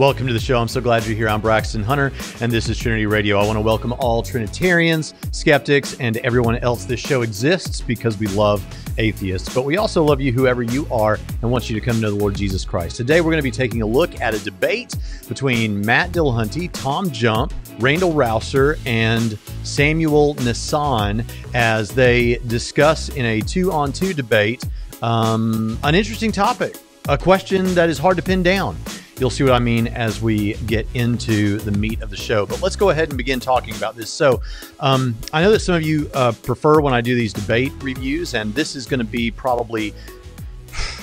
Welcome to the show. I'm so glad you're here. I'm Braxton Hunter, and this is Trinity Radio. I want to welcome all Trinitarians, skeptics, and everyone else. This show exists because we love atheists, but we also love you, whoever you are, and want you to come to the Lord Jesus Christ. Today, we're going to be taking a look at a debate between Matt Dillahunty, Tom Jump, Randall Rauser, and Samuel Nassan as they discuss in a two on two debate um, an interesting topic, a question that is hard to pin down. You'll see what I mean as we get into the meat of the show. But let's go ahead and begin talking about this. So, um, I know that some of you uh, prefer when I do these debate reviews, and this is going to be probably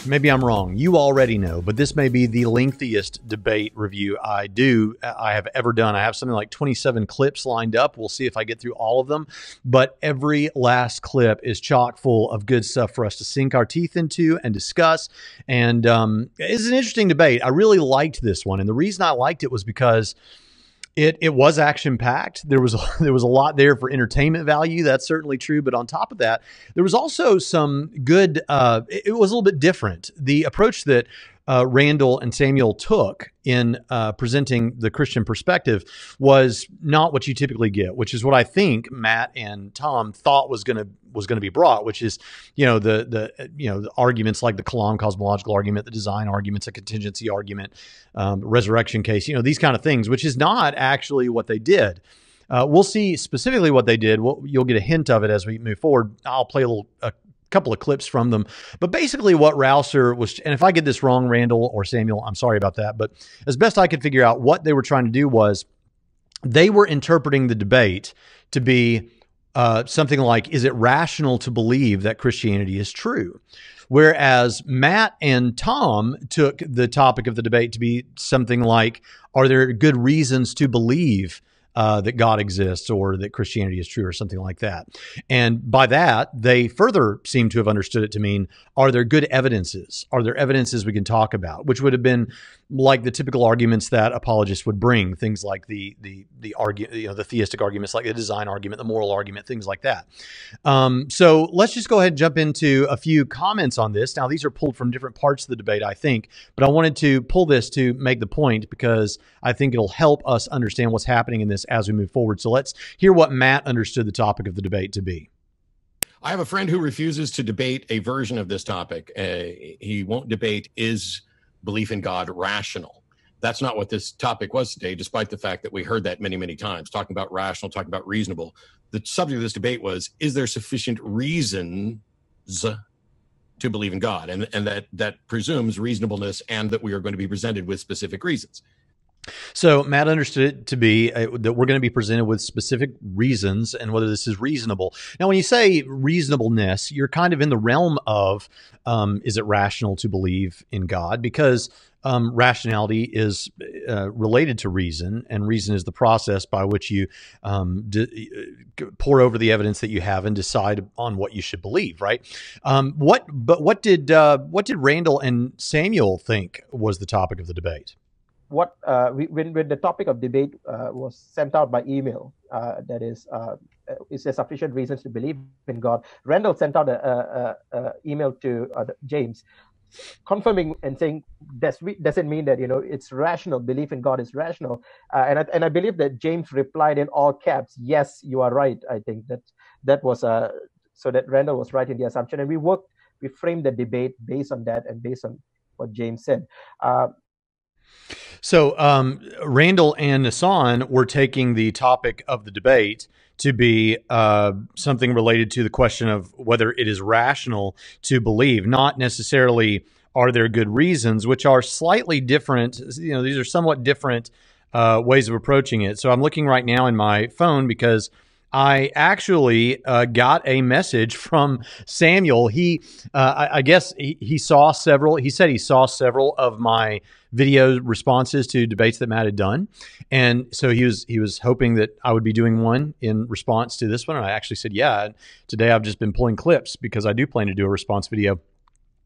maybe I'm wrong. You already know, but this may be the lengthiest debate review I do I have ever done. I have something like 27 clips lined up. We'll see if I get through all of them, but every last clip is chock full of good stuff for us to sink our teeth into and discuss. And um, it's an interesting debate. I really liked this one, and the reason I liked it was because it it was action packed. There was there was a lot there for entertainment value. That's certainly true. But on top of that, there was also some good. Uh, it, it was a little bit different. The approach that uh, Randall and Samuel took in uh, presenting the Christian perspective was not what you typically get, which is what I think Matt and Tom thought was going to was going to be brought, which is you know the the you know the arguments like the Kalam cosmological argument, the design arguments, a contingency argument, um, resurrection case, you know these kind of things, which is not actually what they did. Uh, we'll see specifically what they did. We'll, you'll get a hint of it as we move forward. I'll play a little couple of clips from them. But basically, what Rauser was, and if I get this wrong, Randall or Samuel, I'm sorry about that. But as best I could figure out, what they were trying to do was they were interpreting the debate to be uh, something like, is it rational to believe that Christianity is true? Whereas Matt and Tom took the topic of the debate to be something like, are there good reasons to believe uh, that God exists or that Christianity is true or something like that. And by that, they further seem to have understood it to mean are there good evidences? Are there evidences we can talk about? Which would have been like the typical arguments that apologists would bring, things like the the the argue, you know, the theistic arguments, like the design argument, the moral argument, things like that. Um, so let's just go ahead and jump into a few comments on this. Now, these are pulled from different parts of the debate, I think, but I wanted to pull this to make the point because I think it'll help us understand what's happening in this as we move forward. So let's hear what Matt understood the topic of the debate to be. I have a friend who refuses to debate a version of this topic. Uh, he won't debate is belief in God rational. That's not what this topic was today, despite the fact that we heard that many, many times, talking about rational, talking about reasonable. The subject of this debate was is there sufficient reasons to believe in God? And, and that, that presumes reasonableness and that we are going to be presented with specific reasons. So Matt understood it to be uh, that we're going to be presented with specific reasons and whether this is reasonable. Now, when you say reasonableness, you're kind of in the realm of um, is it rational to believe in God? Because um, rationality is uh, related to reason, and reason is the process by which you um, uh, pore over the evidence that you have and decide on what you should believe. Right? Um, what? But what did uh, what did Randall and Samuel think was the topic of the debate? What uh, we, when, when the topic of debate uh, was sent out by email, uh, that is, uh, is there sufficient reasons to believe in God? Randall sent out a, a, a email to uh, James, confirming and saying does doesn't mean that you know it's rational. Belief in God is rational, uh, and I, and I believe that James replied in all caps, "Yes, you are right." I think that that was uh, so that Randall was right in the assumption, and we worked, we framed the debate based on that and based on what James said. Uh, so um, Randall and Nassan were taking the topic of the debate to be uh, something related to the question of whether it is rational to believe, not necessarily are there good reasons, which are slightly different. You know, these are somewhat different uh, ways of approaching it. So I'm looking right now in my phone because I actually uh, got a message from Samuel. He, uh, I, I, guess, he, he, saw several. He said he saw several of my video responses to debates that Matt had done, and so he was he was hoping that I would be doing one in response to this one. And I actually said, yeah. Today I've just been pulling clips because I do plan to do a response video.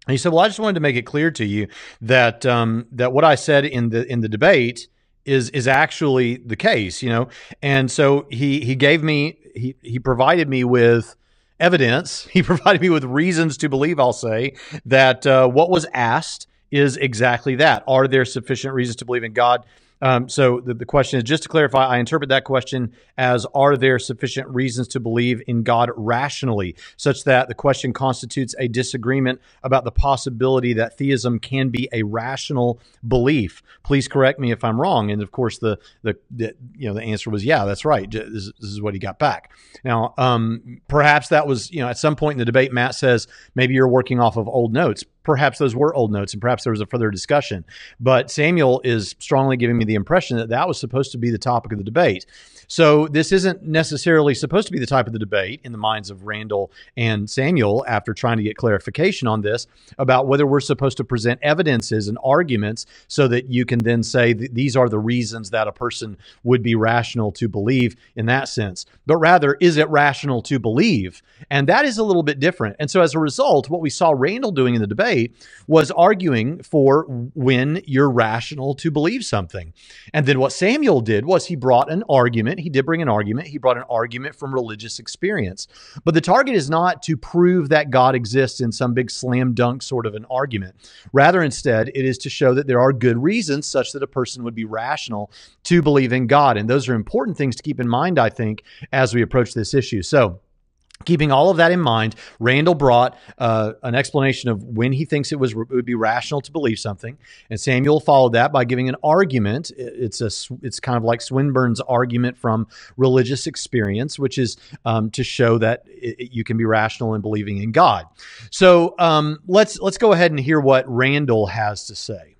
And he said, well, I just wanted to make it clear to you that um, that what I said in the in the debate is is actually the case, you know. And so he he gave me he he provided me with evidence. He provided me with reasons to believe. I'll say that uh, what was asked is exactly that. Are there sufficient reasons to believe in God? Um, so the, the question is just to clarify, I interpret that question as Are there sufficient reasons to believe in God rationally, such that the question constitutes a disagreement about the possibility that theism can be a rational belief? Please correct me if I'm wrong. And of course, the, the, the you know the answer was yeah, that's right. This, this is what he got back. Now, um, perhaps that was you know at some point in the debate, Matt says maybe you're working off of old notes perhaps those were old notes and perhaps there was a further discussion. But Samuel is strongly giving me the impression that that was supposed to be the topic of the debate. So this isn't necessarily supposed to be the type of the debate in the minds of Randall and Samuel after trying to get clarification on this about whether we're supposed to present evidences and arguments so that you can then say these are the reasons that a person would be rational to believe in that sense. But rather, is it rational to believe? And that is a little bit different. And so as a result, what we saw Randall doing in the debate was arguing for when you're rational to believe something. And then what Samuel did was he brought an argument he did bring an argument. He brought an argument from religious experience. But the target is not to prove that God exists in some big slam dunk sort of an argument. Rather, instead, it is to show that there are good reasons such that a person would be rational to believe in God. And those are important things to keep in mind, I think, as we approach this issue. So, Keeping all of that in mind, Randall brought uh, an explanation of when he thinks it was it would be rational to believe something, and Samuel followed that by giving an argument. It's a it's kind of like Swinburne's argument from religious experience, which is um, to show that it, you can be rational in believing in God. So um, let's let's go ahead and hear what Randall has to say.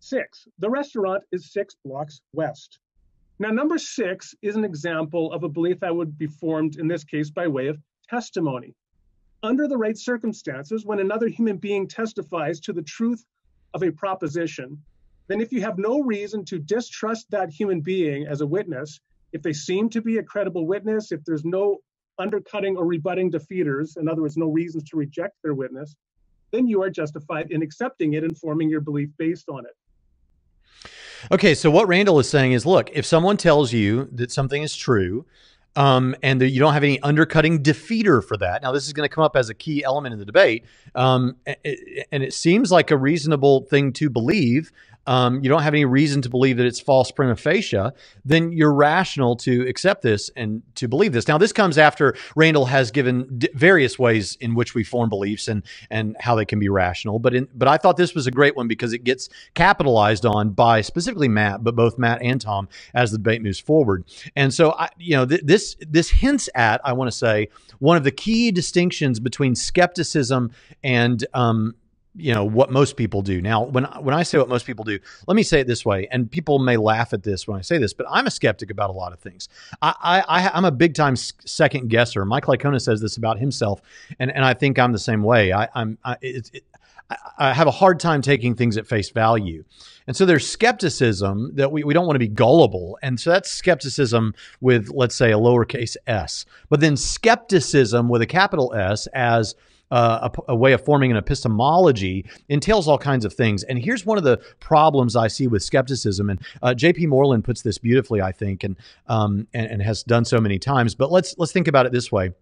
Six. The restaurant is six blocks west. Now, number six is an example of a belief that would be formed, in this case, by way of testimony. Under the right circumstances, when another human being testifies to the truth of a proposition, then if you have no reason to distrust that human being as a witness, if they seem to be a credible witness, if there's no undercutting or rebutting defeaters, in other words, no reasons to reject their witness, then you are justified in accepting it and forming your belief based on it. Okay, so what Randall is saying is, look, if someone tells you that something is true, um, and that you don't have any undercutting defeater for that. Now, this is going to come up as a key element in the debate, um, and it seems like a reasonable thing to believe um, you don't have any reason to believe that it's false prima facie, then you're rational to accept this and to believe this. Now, this comes after Randall has given d- various ways in which we form beliefs and and how they can be rational. But in, but I thought this was a great one because it gets capitalized on by specifically Matt, but both Matt and Tom as the debate moves forward. And so, I, you know, th- this this hints at I want to say one of the key distinctions between skepticism and um, you know what most people do now when when i say what most people do let me say it this way and people may laugh at this when i say this but i'm a skeptic about a lot of things i, I i'm a big time second guesser mike licona says this about himself and and i think i'm the same way i i'm I, it, I have a hard time taking things at face value. And so there's skepticism that we, we don't want to be gullible. And so that's skepticism with, let's say, a lowercase s. But then skepticism with a capital S as uh, a, a, way of forming an epistemology entails all kinds of things. And here's one of the problems I see with skepticism. And uh, J.P. Moreland puts this beautifully, I think, and, um, and and has done so many times. But let's let's think about it this way.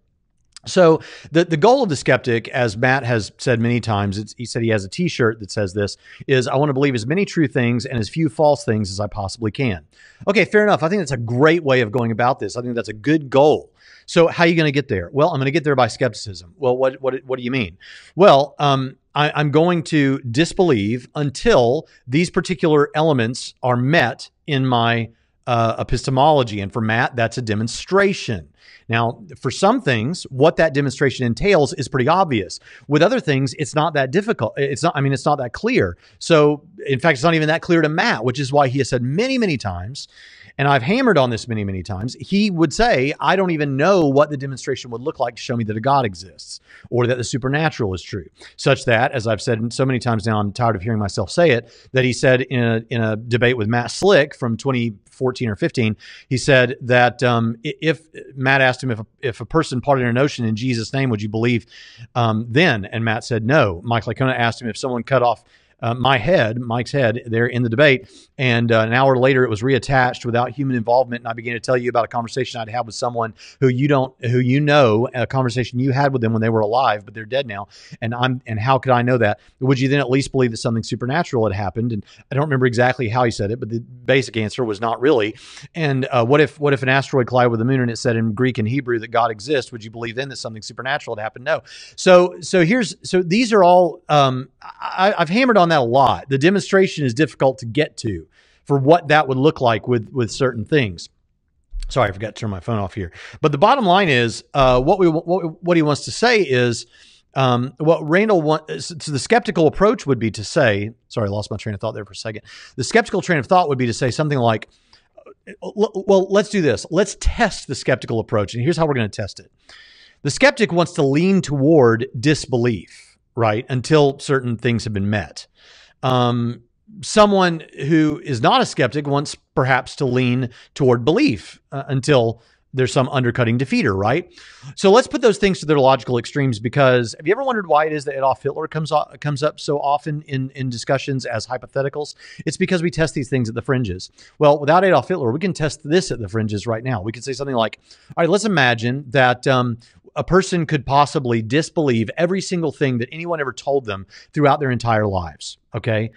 So the the goal of the skeptic, as Matt has said many times, he said he has a T-shirt that says this: is I want to believe as many true things and as few false things as I possibly can. Okay, fair enough. I think that's a great way of going about this. I think that's a good goal. So how are you going to get there? Well, I'm going to get there by skepticism. Well, what what what do you mean? Well, um, I, I'm going to disbelieve until these particular elements are met in my uh, epistemology. And for Matt, that's a demonstration. Now, for some things, what that demonstration entails is pretty obvious. With other things, it's not that difficult. It's not, I mean, it's not that clear. So, in fact, it's not even that clear to Matt, which is why he has said many, many times and I've hammered on this many, many times, he would say, I don't even know what the demonstration would look like to show me that a God exists or that the supernatural is true. Such that, as I've said so many times now, I'm tired of hearing myself say it, that he said in a, in a debate with Matt Slick from 2014 or 15, he said that um, if Matt asked him if a, if a person parted an ocean in Jesus' name, would you believe um, then? And Matt said no. Mike Licona asked him if someone cut off uh, my head, Mike's head, there in the debate. And uh, an hour later, it was reattached without human involvement. And I began to tell you about a conversation I'd had with someone who you don't, who you know, a conversation you had with them when they were alive, but they're dead now. And I'm, and how could I know that? Would you then at least believe that something supernatural had happened? And I don't remember exactly how he said it, but the basic answer was not really. And uh, what if, what if an asteroid collided with the moon and it said in Greek and Hebrew that God exists? Would you believe then that something supernatural had happened? No. So, so here's, so these are all, um, I, I've hammered on that a lot. The demonstration is difficult to get to for what that would look like with with certain things. Sorry, I forgot to turn my phone off here. But the bottom line is, uh, what we what, what he wants to say is, um, what Randall wants. So the skeptical approach would be to say, sorry, I lost my train of thought there for a second. The skeptical train of thought would be to say something like, well, let's do this. Let's test the skeptical approach, and here's how we're going to test it. The skeptic wants to lean toward disbelief, right, until certain things have been met. Um, someone who is not a skeptic wants perhaps to lean toward belief uh, until there's some undercutting defeater, right? So let's put those things to their logical extremes because have you ever wondered why it is that Adolf Hitler comes up, comes up so often in, in discussions as hypotheticals? It's because we test these things at the fringes. Well, without Adolf Hitler, we can test this at the fringes right now. We can say something like, all right, let's imagine that um, a person could possibly disbelieve every single thing that anyone ever told them throughout their entire lives. Okay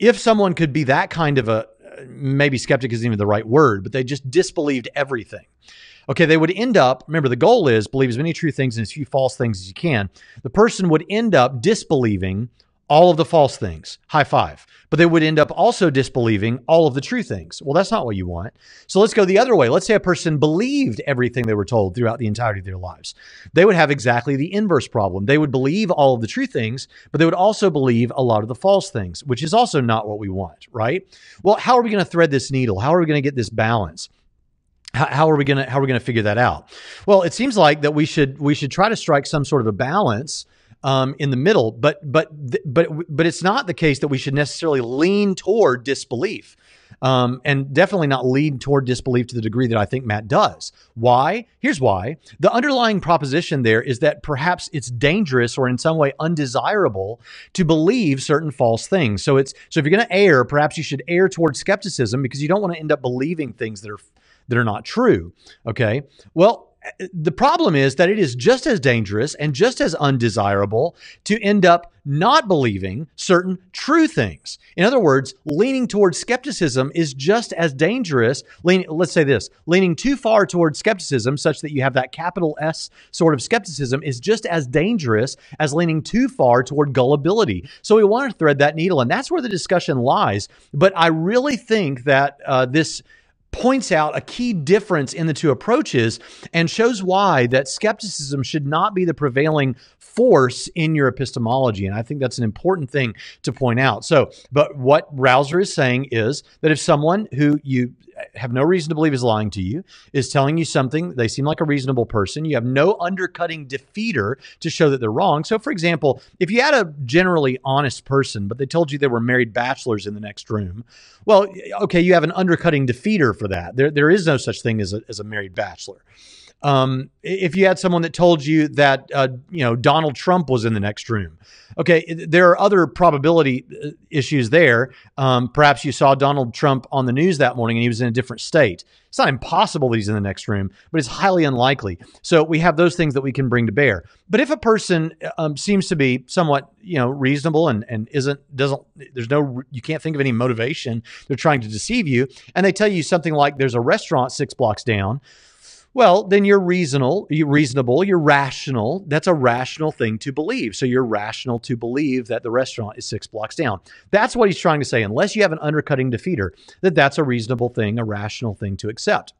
if someone could be that kind of a maybe skeptic isn't even the right word, but they just disbelieved everything. Okay, they would end up, remember, the goal is believe as many true things and as few false things as you can. The person would end up disbelieving all of the false things. High five. But they would end up also disbelieving all of the true things. Well, that's not what you want. So let's go the other way. Let's say a person believed everything they were told throughout the entirety of their lives. They would have exactly the inverse problem. They would believe all of the true things, but they would also believe a lot of the false things, which is also not what we want, right? Well, how are we going to thread this needle? How are we going to get this balance? how, are we going to how are we going to figure that out? Well, it seems like that we should we should try to strike some sort of a balance um, in the middle. But but but but it's not the case that we should necessarily lean toward disbelief. Um, and definitely not lean toward disbelief to the degree that I think Matt does. Why? Here's why. The underlying proposition there is that perhaps it's dangerous or in some way undesirable to believe certain false things. So it's so if you're going to err, perhaps you should err toward skepticism because you don't want to end up believing things that are that are not true. Okay. Well, the problem is that it is just as dangerous and just as undesirable to end up not believing certain true things. In other words, leaning towards skepticism is just as dangerous. Lean, let's say this leaning too far towards skepticism, such that you have that capital S sort of skepticism, is just as dangerous as leaning too far toward gullibility. So we want to thread that needle, and that's where the discussion lies. But I really think that uh, this points out a key difference in the two approaches and shows why that skepticism should not be the prevailing force in your epistemology. And i think that's an important thing to point out. So but what Rauser is saying is that if someone who you have no reason to believe is lying to you, is telling you something, they seem like a reasonable person. You have no undercutting defeater to show that they're wrong. So, for example, if you had a generally honest person, but they told you they were married bachelors in the next room, well, okay, you have an undercutting defeater for that. There, there is no such thing as a, as a married bachelor. Um, if you had someone that told you that uh, you know Donald Trump was in the next room, okay, there are other probability uh, issues there. Um, perhaps you saw Donald Trump on the news that morning and he was in a different state. It's not impossible that he's in the next room, but it's highly unlikely. So we have those things that we can bring to bear. But if a person um, seems to be somewhat you know reasonable and and isn't doesn't there's no you can't think of any motivation they're trying to deceive you and they tell you something like there's a restaurant six blocks down well, then you're reasonable, you're reasonable, you're rational. That's a rational thing to believe. So you're rational to believe that the restaurant is six blocks down. That's what he's trying to say. Unless you have an undercutting defeater, that that's a reasonable thing, a rational thing to accept.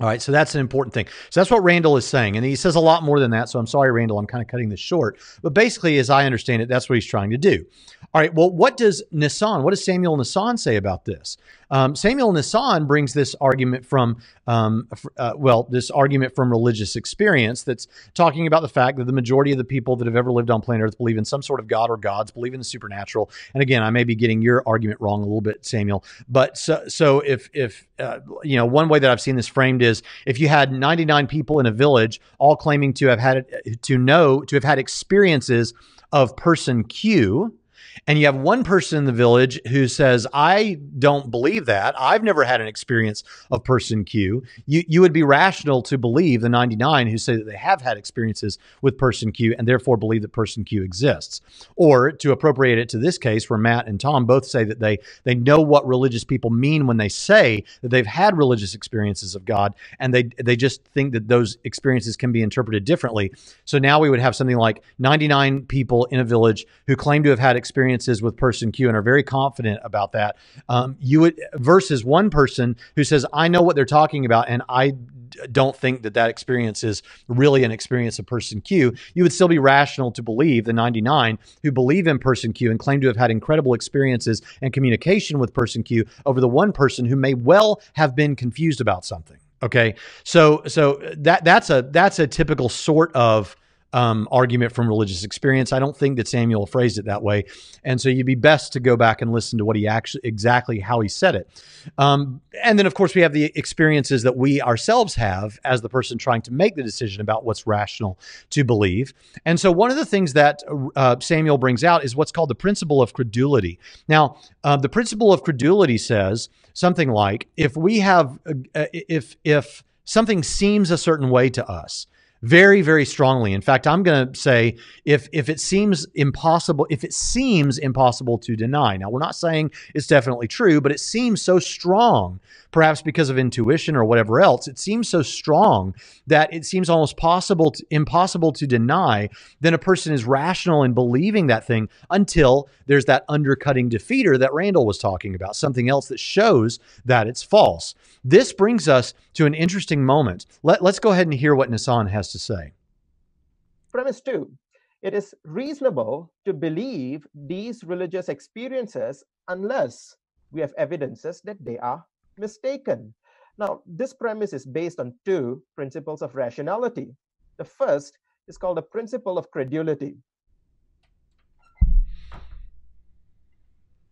All right, so that's an important thing. So that's what Randall is saying. And he says a lot more than that. So I'm sorry, Randall, I'm kind of cutting this short. But basically, as I understand it, that's what he's trying to do. All right, well, what does Nissan, what does Samuel Nissan say about this? Um, Samuel Nissan brings this argument from, um, uh, well, this argument from religious experience that's talking about the fact that the majority of the people that have ever lived on planet Earth believe in some sort of God or gods, believe in the supernatural. And again, I may be getting your argument wrong a little bit, Samuel. But so, so if, if uh, you know, one way that I've seen this framed is if you had 99 people in a village all claiming to have had to know to have had experiences of person Q and you have one person in the village who says, I don't believe that. I've never had an experience of person Q. You, you would be rational to believe the 99 who say that they have had experiences with person Q and therefore believe that person Q exists. Or to appropriate it to this case where Matt and Tom both say that they, they know what religious people mean when they say that they've had religious experiences of God and they, they just think that those experiences can be interpreted differently. So now we would have something like 99 people in a village who claim to have had experiences with person Q and are very confident about that. Um, you would versus one person who says, "I know what they're talking about, and I." don't think that that experience is really an experience of person Q, you would still be rational to believe the 99 who believe in person Q and claim to have had incredible experiences and communication with person Q over the one person who may well have been confused about something. Okay, so so that that's a that's a typical sort of um, argument from religious experience. I don't think that Samuel phrased it that way, and so you'd be best to go back and listen to what he actually exactly how he said it. Um, and then, of course, we have the experiences that we ourselves have as the person trying to make the decision about what's rational to believe. And so, one of the things that uh, Samuel brings out is what's called the principle of credulity. Now, uh, the principle of credulity says something like, if we have, uh, if if something seems a certain way to us very very strongly. In fact i'm going to say if if it seems impossible if it seems impossible to deny. Now we're not saying it's definitely true but it seems so strong perhaps because of intuition or whatever else. It seems so strong that it seems almost possible to, impossible to deny then a person is rational in believing that thing until there's that undercutting defeater that randall was talking about something else that shows that it's false. This brings us to an interesting moment. Let, let's go ahead and hear what Nissan has to say. Premise two it is reasonable to believe these religious experiences unless we have evidences that they are mistaken. Now, this premise is based on two principles of rationality. The first is called the principle of credulity.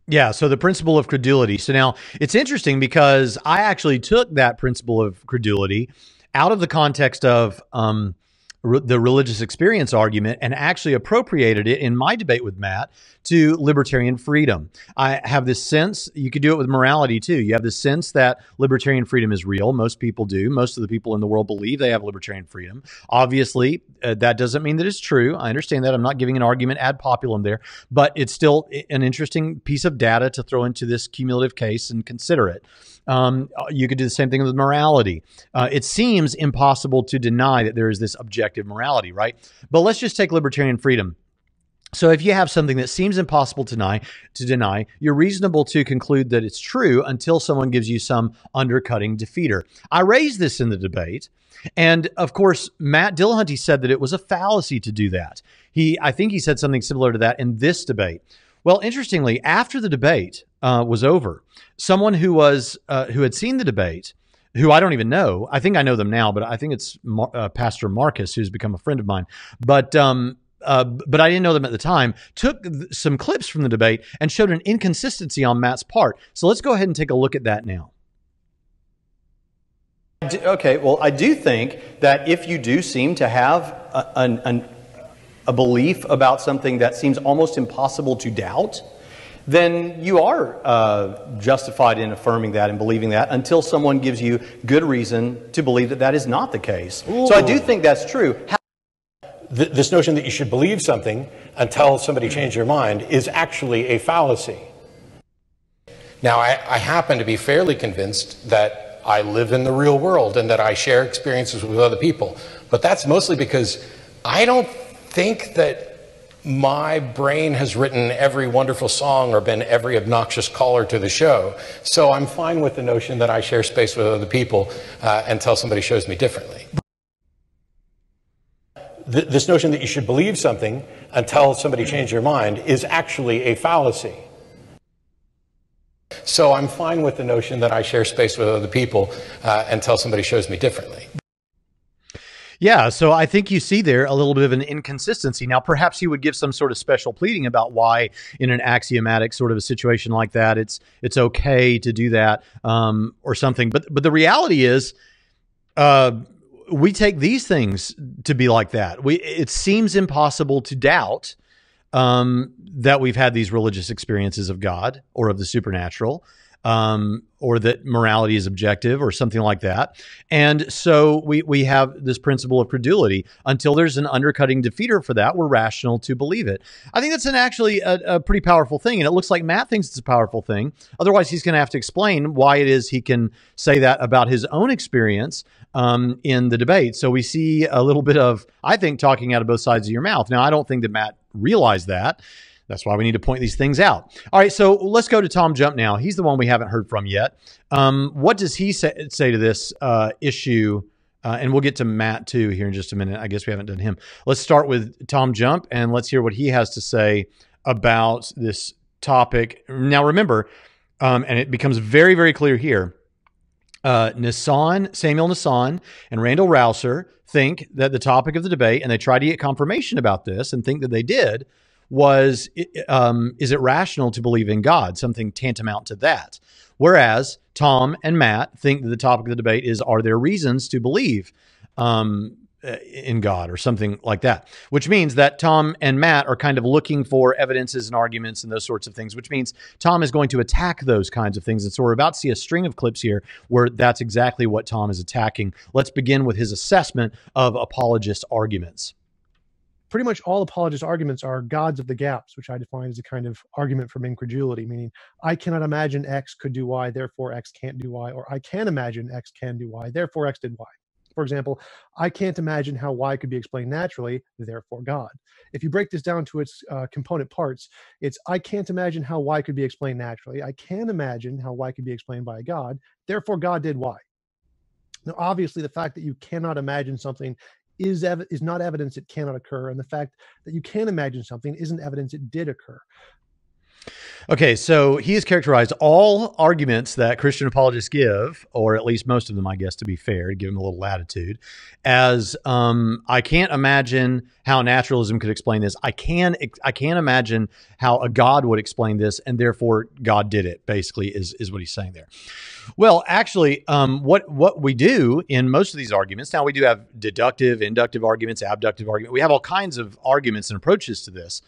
Yeah, so the principle of credulity. So now it's interesting because I actually took that principle of credulity out of the context of um, re- the religious experience argument and actually appropriated it in my debate with Matt to libertarian freedom. I have this sense, you could do it with morality too. You have this sense that libertarian freedom is real. Most people do. Most of the people in the world believe they have libertarian freedom. Obviously, uh, that doesn't mean that it's true. I understand that. I'm not giving an argument ad populum there, but it's still an interesting piece of data to throw into this cumulative case and consider it. Um, you could do the same thing with morality. Uh, it seems impossible to deny that there is this objective morality, right? But let's just take libertarian freedom. So if you have something that seems impossible to deny, to deny, you're reasonable to conclude that it's true until someone gives you some undercutting defeater. I raised this in the debate, and of course, Matt Dillahunty said that it was a fallacy to do that. He, I think, he said something similar to that in this debate. Well, interestingly, after the debate uh, was over, someone who was uh, who had seen the debate, who I don't even know, I think I know them now, but I think it's Mar- uh, Pastor Marcus, who's become a friend of mine. But um, uh, but I didn't know them at the time. Took th- some clips from the debate and showed an inconsistency on Matt's part. So let's go ahead and take a look at that now. Okay, well, I do think that if you do seem to have a, an, an a belief about something that seems almost impossible to doubt, then you are uh, justified in affirming that and believing that until someone gives you good reason to believe that that is not the case. Ooh. So I do think that's true. How- this notion that you should believe something until somebody changes your mind is actually a fallacy. Now, I, I happen to be fairly convinced that I live in the real world and that I share experiences with other people, but that's mostly because I don't think that my brain has written every wonderful song or been every obnoxious caller to the show. So I'm fine with the notion that I share space with other people uh, until somebody shows me differently. This notion that you should believe something until somebody changes your mind is actually a fallacy. So I'm fine with the notion that I share space with other people uh, until somebody shows me differently. Yeah, so I think you see there a little bit of an inconsistency. Now, perhaps he would give some sort of special pleading about why, in an axiomatic sort of a situation like that, it's it's okay to do that um, or something. But but the reality is, uh, we take these things to be like that. We it seems impossible to doubt um, that we've had these religious experiences of God or of the supernatural um, or that morality is objective or something like that. And so we, we have this principle of credulity. Until there's an undercutting defeater for that, we're rational to believe it. I think that's an actually a, a pretty powerful thing. And it looks like Matt thinks it's a powerful thing. Otherwise, he's going to have to explain why it is he can say that about his own experience um, in the debate. So we see a little bit of, I think, talking out of both sides of your mouth. Now, I don't think that Matt realized that. That's why we need to point these things out. All right, so let's go to Tom Jump now. He's the one we haven't heard from yet. Um, what does he say, say to this uh, issue? Uh, and we'll get to Matt too here in just a minute. I guess we haven't done him. Let's start with Tom Jump and let's hear what he has to say about this topic. Now, remember, um, and it becomes very, very clear here. Uh, Nassan, Samuel Nissan, and Randall Rauser think that the topic of the debate, and they try to get confirmation about this and think that they did, was um, is it rational to believe in God? Something tantamount to that. Whereas Tom and Matt think that the topic of the debate is are there reasons to believe um, in God or something like that, which means that Tom and Matt are kind of looking for evidences and arguments and those sorts of things, which means Tom is going to attack those kinds of things. And so we're about to see a string of clips here where that's exactly what Tom is attacking. Let's begin with his assessment of apologist arguments pretty much all apologist arguments are gods of the gaps, which I define as a kind of argument from incredulity, meaning I cannot imagine X could do Y, therefore X can't do Y, or I can imagine X can do Y, therefore X did Y. For example, I can't imagine how Y could be explained naturally, therefore God. If you break this down to its uh, component parts, it's I can't imagine how Y could be explained naturally. I can imagine how Y could be explained by God, therefore God did Y. Now, obviously, the fact that you cannot imagine something is ev- is not evidence it cannot occur, and the fact that you can imagine something isn't evidence it did occur. Okay, so he has characterized all arguments that Christian apologists give, or at least most of them, I guess, to be fair, to give him a little latitude, as um, I can't imagine how naturalism could explain this. I can I can't imagine how a God would explain this, and therefore God did it. Basically, is is what he's saying there. Well, actually, um, what what we do in most of these arguments now we do have deductive, inductive arguments, abductive argument. We have all kinds of arguments and approaches to this,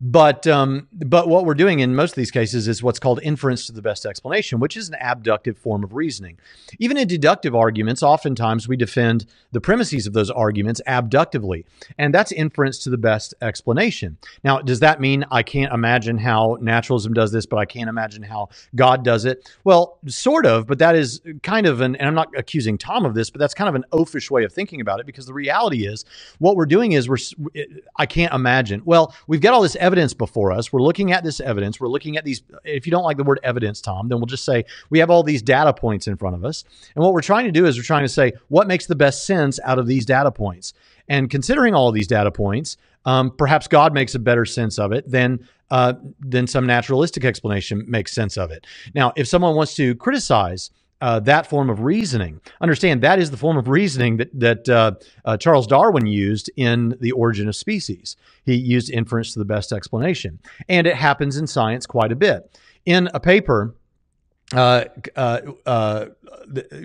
but um, but what we're doing in most of these cases is what's called inference to the best explanation, which is an abductive form of reasoning. Even in deductive arguments, oftentimes we defend the premises of those arguments abductively, and that's inference to the best explanation. Now, does that mean I can't imagine how naturalism does this, but I can't imagine how God does it? Well, sort of but that is kind of an, and I'm not accusing Tom of this, but that's kind of an oafish way of thinking about it because the reality is what we're doing is we're, I can't imagine. Well, we've got all this evidence before us. We're looking at this evidence. We're looking at these. If you don't like the word evidence, Tom, then we'll just say we have all these data points in front of us. And what we're trying to do is we're trying to say what makes the best sense out of these data points. And considering all these data points, um, perhaps God makes a better sense of it than uh, then some naturalistic explanation makes sense of it. Now, if someone wants to criticize uh, that form of reasoning, understand that is the form of reasoning that that uh, uh, Charles Darwin used in The Origin of Species. He used inference to the best explanation, and it happens in science quite a bit. In a paper uh, uh, uh,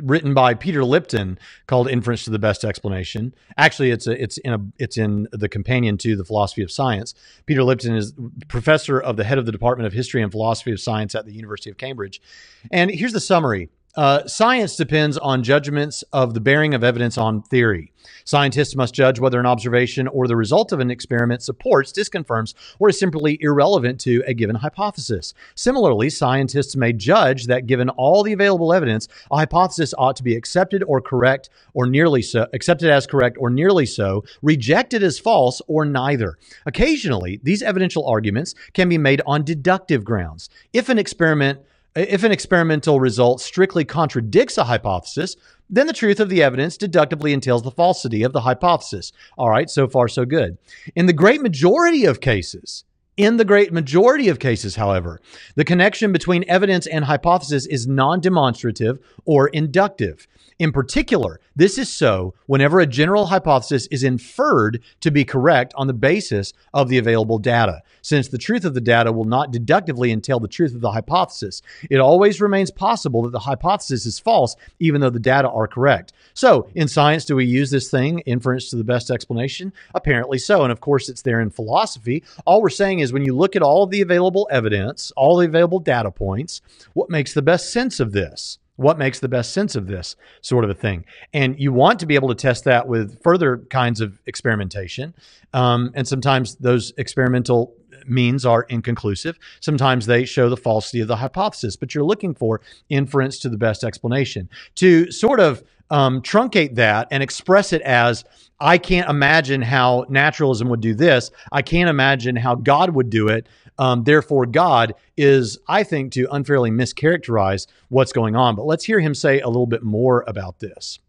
written by Peter Lipton called "Inference to the Best Explanation." Actually, it's a, it's in a it's in the companion to the Philosophy of Science. Peter Lipton is professor of the head of the Department of History and Philosophy of Science at the University of Cambridge. And here's the summary uh, science depends on judgments of the bearing of evidence on theory. Scientists must judge whether an observation or the result of an experiment supports, disconfirms, or is simply irrelevant to a given hypothesis. Similarly, scientists may judge that given all the available evidence, a hypothesis ought to be accepted or correct or nearly so, accepted as correct or nearly so, rejected as false or neither. Occasionally, these evidential arguments can be made on deductive grounds. If an experiment if an experimental result strictly contradicts a hypothesis, then the truth of the evidence deductively entails the falsity of the hypothesis. All right, so far so good. In the great majority of cases, in the great majority of cases, however, the connection between evidence and hypothesis is non demonstrative or inductive. In particular, this is so whenever a general hypothesis is inferred to be correct on the basis of the available data. Since the truth of the data will not deductively entail the truth of the hypothesis, it always remains possible that the hypothesis is false, even though the data are correct. So, in science, do we use this thing, inference to the best explanation? Apparently so. And of course, it's there in philosophy. All we're saying is when you look at all the available evidence, all the available data points, what makes the best sense of this? What makes the best sense of this sort of a thing? And you want to be able to test that with further kinds of experimentation. Um, and sometimes those experimental means are inconclusive. Sometimes they show the falsity of the hypothesis, but you're looking for inference to the best explanation. To sort of um, truncate that and express it as I can't imagine how naturalism would do this. I can't imagine how God would do it. Um, therefore, God is, I think, to unfairly mischaracterize what's going on. But let's hear him say a little bit more about this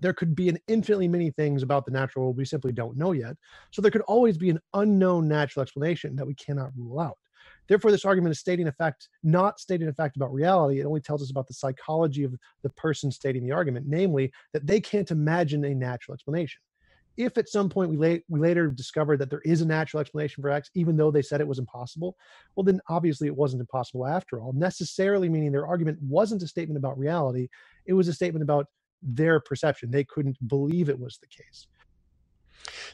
there could be an infinitely many things about the natural world we simply don't know yet. So there could always be an unknown natural explanation that we cannot rule out. Therefore, this argument is stating a fact, not stating a fact about reality. It only tells us about the psychology of the person stating the argument, namely that they can't imagine a natural explanation. If at some point we, we later discovered that there is a natural explanation for X, even though they said it was impossible, well, then obviously it wasn't impossible after all, necessarily meaning their argument wasn't a statement about reality. It was a statement about their perception. They couldn't believe it was the case.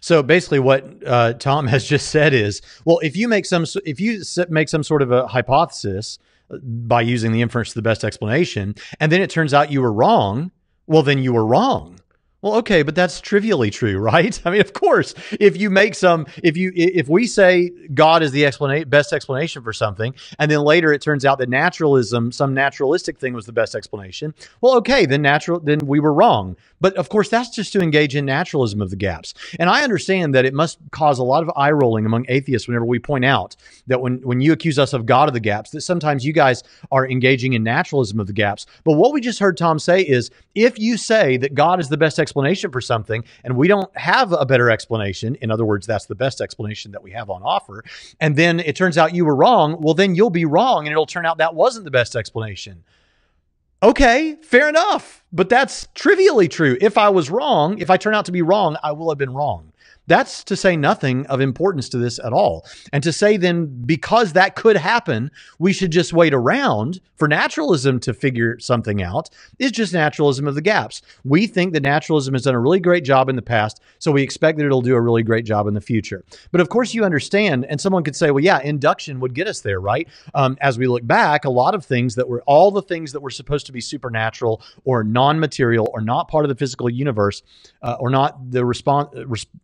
So basically, what uh, Tom has just said is, well, if you make some, if you make some sort of a hypothesis uh, by using the inference to the best explanation, and then it turns out you were wrong, well, then you were wrong. Well, okay, but that's trivially true, right? I mean, of course, if you make some, if you, if we say God is the explanation, best explanation for something, and then later it turns out that naturalism, some naturalistic thing was the best explanation, well, okay, then natural, then we were wrong. But of course, that's just to engage in naturalism of the gaps. And I understand that it must cause a lot of eye rolling among atheists whenever we point out that when, when you accuse us of God of the gaps, that sometimes you guys are engaging in naturalism of the gaps. But what we just heard Tom say is if you say that God is the best explanation for something and we don't have a better explanation, in other words, that's the best explanation that we have on offer, and then it turns out you were wrong, well, then you'll be wrong and it'll turn out that wasn't the best explanation. Okay, fair enough. But that's trivially true. If I was wrong, if I turn out to be wrong, I will have been wrong. That's to say nothing of importance to this at all. And to say then, because that could happen, we should just wait around for naturalism to figure something out is just naturalism of the gaps. We think that naturalism has done a really great job in the past, so we expect that it'll do a really great job in the future. But of course, you understand, and someone could say, well, yeah, induction would get us there, right? Um, as we look back, a lot of things that were all the things that were supposed to be supernatural or non material or not part of the physical universe uh, or not the response,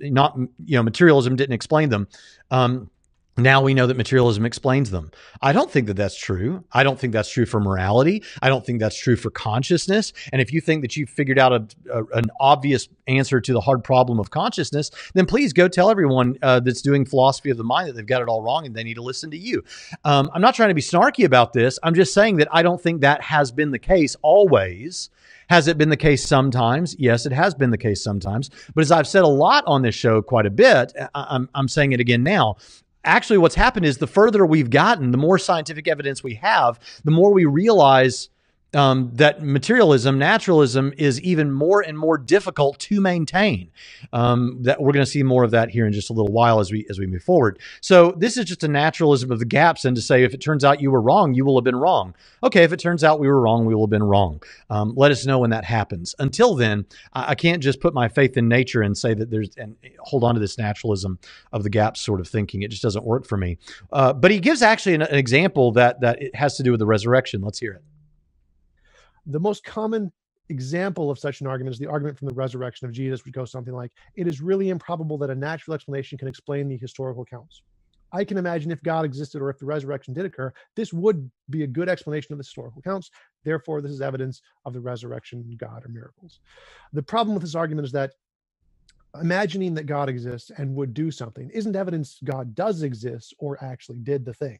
not you know materialism didn't explain them. Um, now we know that materialism explains them. I don't think that that's true. I don't think that's true for morality. I don't think that's true for consciousness. And if you think that you've figured out a, a, an obvious answer to the hard problem of consciousness, then please go tell everyone uh, that's doing philosophy of the mind that they've got it all wrong and they need to listen to you. Um, I'm not trying to be snarky about this. I'm just saying that I don't think that has been the case always. Has it been the case sometimes? Yes, it has been the case sometimes. But as I've said a lot on this show, quite a bit, I'm, I'm saying it again now. Actually, what's happened is the further we've gotten, the more scientific evidence we have, the more we realize um, that materialism, naturalism is even more and more difficult to maintain. Um, that we're going to see more of that here in just a little while as we as we move forward. So this is just a naturalism of the gaps, and to say if it turns out you were wrong, you will have been wrong. Okay, if it turns out we were wrong, we will have been wrong. Um, let us know when that happens. Until then, I, I, can't just put my faith in nature and say that there's and hold on to this naturalism of the gaps sort of thinking. It just doesn't work for me. Uh, but he gives actually an, an example that that it has to do with the resurrection. Let's hear it. The most common example of such an argument is the argument from the resurrection of Jesus, which goes something like, It is really improbable that a natural explanation can explain the historical accounts. I can imagine if God existed or if the resurrection did occur, this would be a good explanation of the historical accounts. Therefore, this is evidence of the resurrection, God, or miracles. The problem with this argument is that imagining that God exists and would do something isn't evidence God does exist or actually did the thing.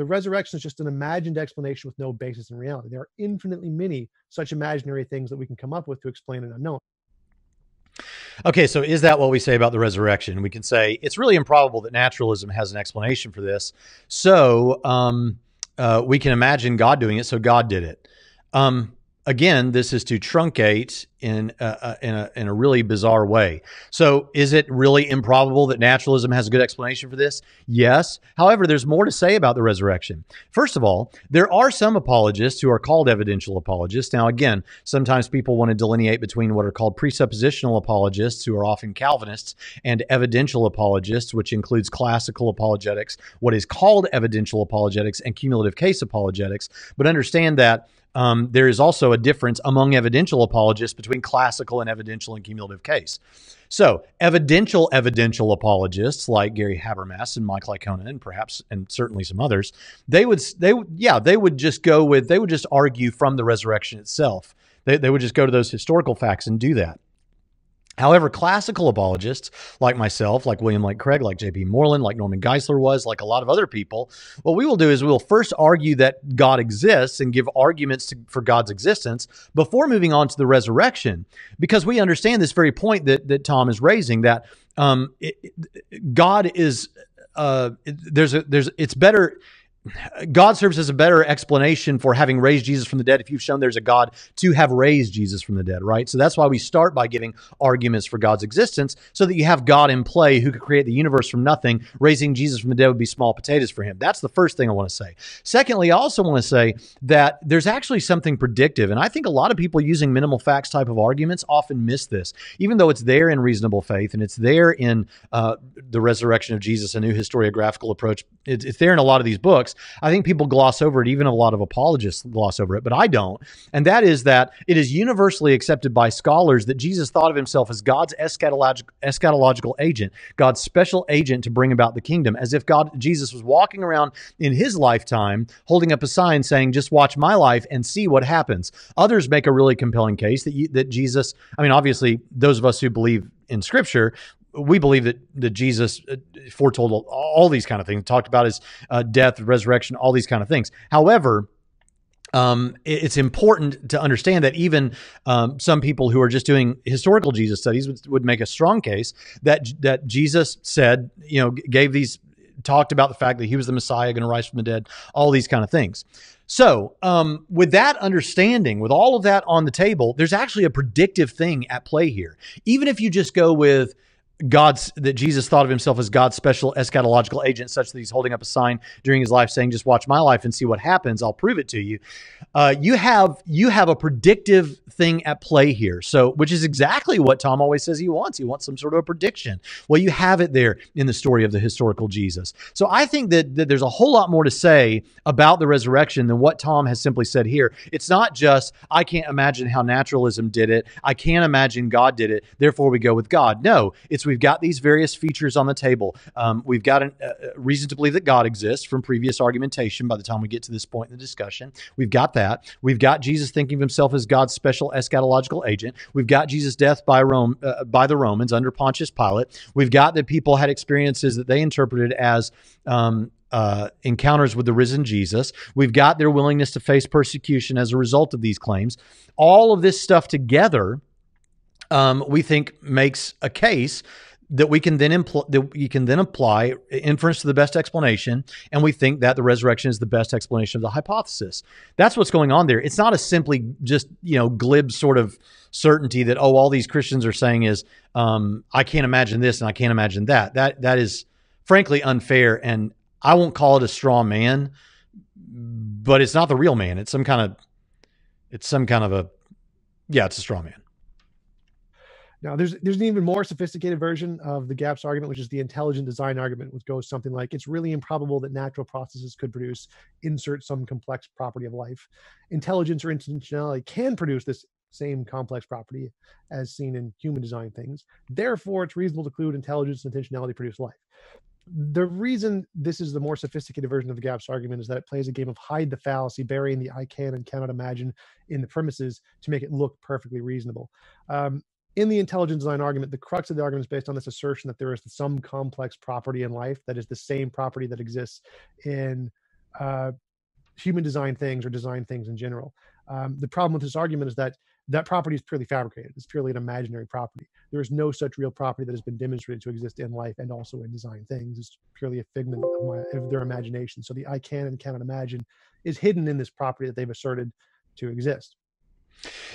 The resurrection is just an imagined explanation with no basis in reality. There are infinitely many such imaginary things that we can come up with to explain an unknown. Okay, so is that what we say about the resurrection? We can say it's really improbable that naturalism has an explanation for this. So um, uh, we can imagine God doing it, so God did it. Um, again, this is to truncate in a, in a, in a really bizarre way. So, is it really improbable that naturalism has a good explanation for this? Yes. However, there's more to say about the resurrection. First of all, there are some apologists who are called evidential apologists. Now, again, sometimes people want to delineate between what are called presuppositional apologists, who are often Calvinists, and evidential apologists, which includes classical apologetics, what is called evidential apologetics, and cumulative case apologetics. But understand that um, there is also a difference among evidential apologists between classical and evidential and cumulative case. So, evidential evidential apologists like Gary Habermas and Mike Licona and perhaps and certainly some others, they would they yeah they would just go with they would just argue from the resurrection itself. They, they would just go to those historical facts and do that. However, classical apologists like myself, like William Lane Craig, like J.P. Moreland, like Norman Geisler was, like a lot of other people, what we will do is we will first argue that God exists and give arguments to, for God's existence before moving on to the resurrection, because we understand this very point that that Tom is raising that um, it, God is uh, there's a there's it's better God serves as a better explanation for having raised Jesus from the dead if you've shown there's a God to have raised Jesus from the dead, right? So that's why we start by giving arguments for God's existence so that you have God in play who could create the universe from nothing. Raising Jesus from the dead would be small potatoes for him. That's the first thing I want to say. Secondly, I also want to say that there's actually something predictive. And I think a lot of people using minimal facts type of arguments often miss this, even though it's there in reasonable faith and it's there in uh, the resurrection of Jesus, a new historiographical approach. It's, it's there in a lot of these books. I think people gloss over it, even a lot of apologists gloss over it, but I don't. And that is that it is universally accepted by scholars that Jesus thought of himself as God's eschatological, eschatological agent, God's special agent to bring about the kingdom, as if God, Jesus was walking around in his lifetime holding up a sign saying, just watch my life and see what happens. Others make a really compelling case that, you, that Jesus, I mean, obviously, those of us who believe in scripture we believe that that Jesus uh, foretold all these kind of things, talked about his uh, death, resurrection, all these kind of things. However, um, it's important to understand that even um, some people who are just doing historical Jesus studies would, would, make a strong case that that Jesus said, you know, gave these talked about the fact that he was the Messiah, going to rise from the dead, all these kind of things. So, um, with that understanding, with all of that on the table, there's actually a predictive thing at play here. Even if you just go with God's that Jesus thought of himself as God's special eschatological agent, such that he's holding up a sign during his life saying, "Just watch my life and see what happens. I'll prove it to you." Uh, you have you have a predictive thing at play here, so which is exactly what Tom always says he wants. He wants some sort of a prediction. Well, you have it there in the story of the historical Jesus. So I think that, that there's a whole lot more to say about the resurrection than what Tom has simply said here. It's not just I can't imagine how naturalism did it. I can't imagine God did it. Therefore, we go with God. No, it's we've got these various features on the table. Um, we've got a, a reason to believe that God exists from previous argumentation by the time we get to this point in the discussion. We've got that. We've got Jesus thinking of himself as God's special eschatological agent. We've got Jesus' death by Rome uh, by the Romans under Pontius Pilate. We've got that people had experiences that they interpreted as um, uh, encounters with the risen Jesus. We've got their willingness to face persecution as a result of these claims. All of this stuff together um, we think makes a case that we can then impl- that you can then apply inference to the best explanation, and we think that the resurrection is the best explanation of the hypothesis. That's what's going on there. It's not a simply just you know glib sort of certainty that oh all these Christians are saying is um, I can't imagine this and I can't imagine that. That that is frankly unfair, and I won't call it a straw man, but it's not the real man. It's some kind of it's some kind of a yeah, it's a straw man. Now, there's there's an even more sophisticated version of the gaps argument, which is the intelligent design argument, which goes something like it's really improbable that natural processes could produce insert some complex property of life. Intelligence or intentionality can produce this same complex property as seen in human design things. Therefore, it's reasonable to conclude intelligence and intentionality produce life. The reason this is the more sophisticated version of the gaps argument is that it plays a game of hide the fallacy, burying the I can and cannot imagine in the premises to make it look perfectly reasonable. Um, in the intelligent design argument, the crux of the argument is based on this assertion that there is some complex property in life that is the same property that exists in uh, human design things or design things in general. Um, the problem with this argument is that that property is purely fabricated. It's purely an imaginary property. There is no such real property that has been demonstrated to exist in life and also in design things. It's purely a figment of, my, of their imagination. So the I can and cannot imagine is hidden in this property that they've asserted to exist.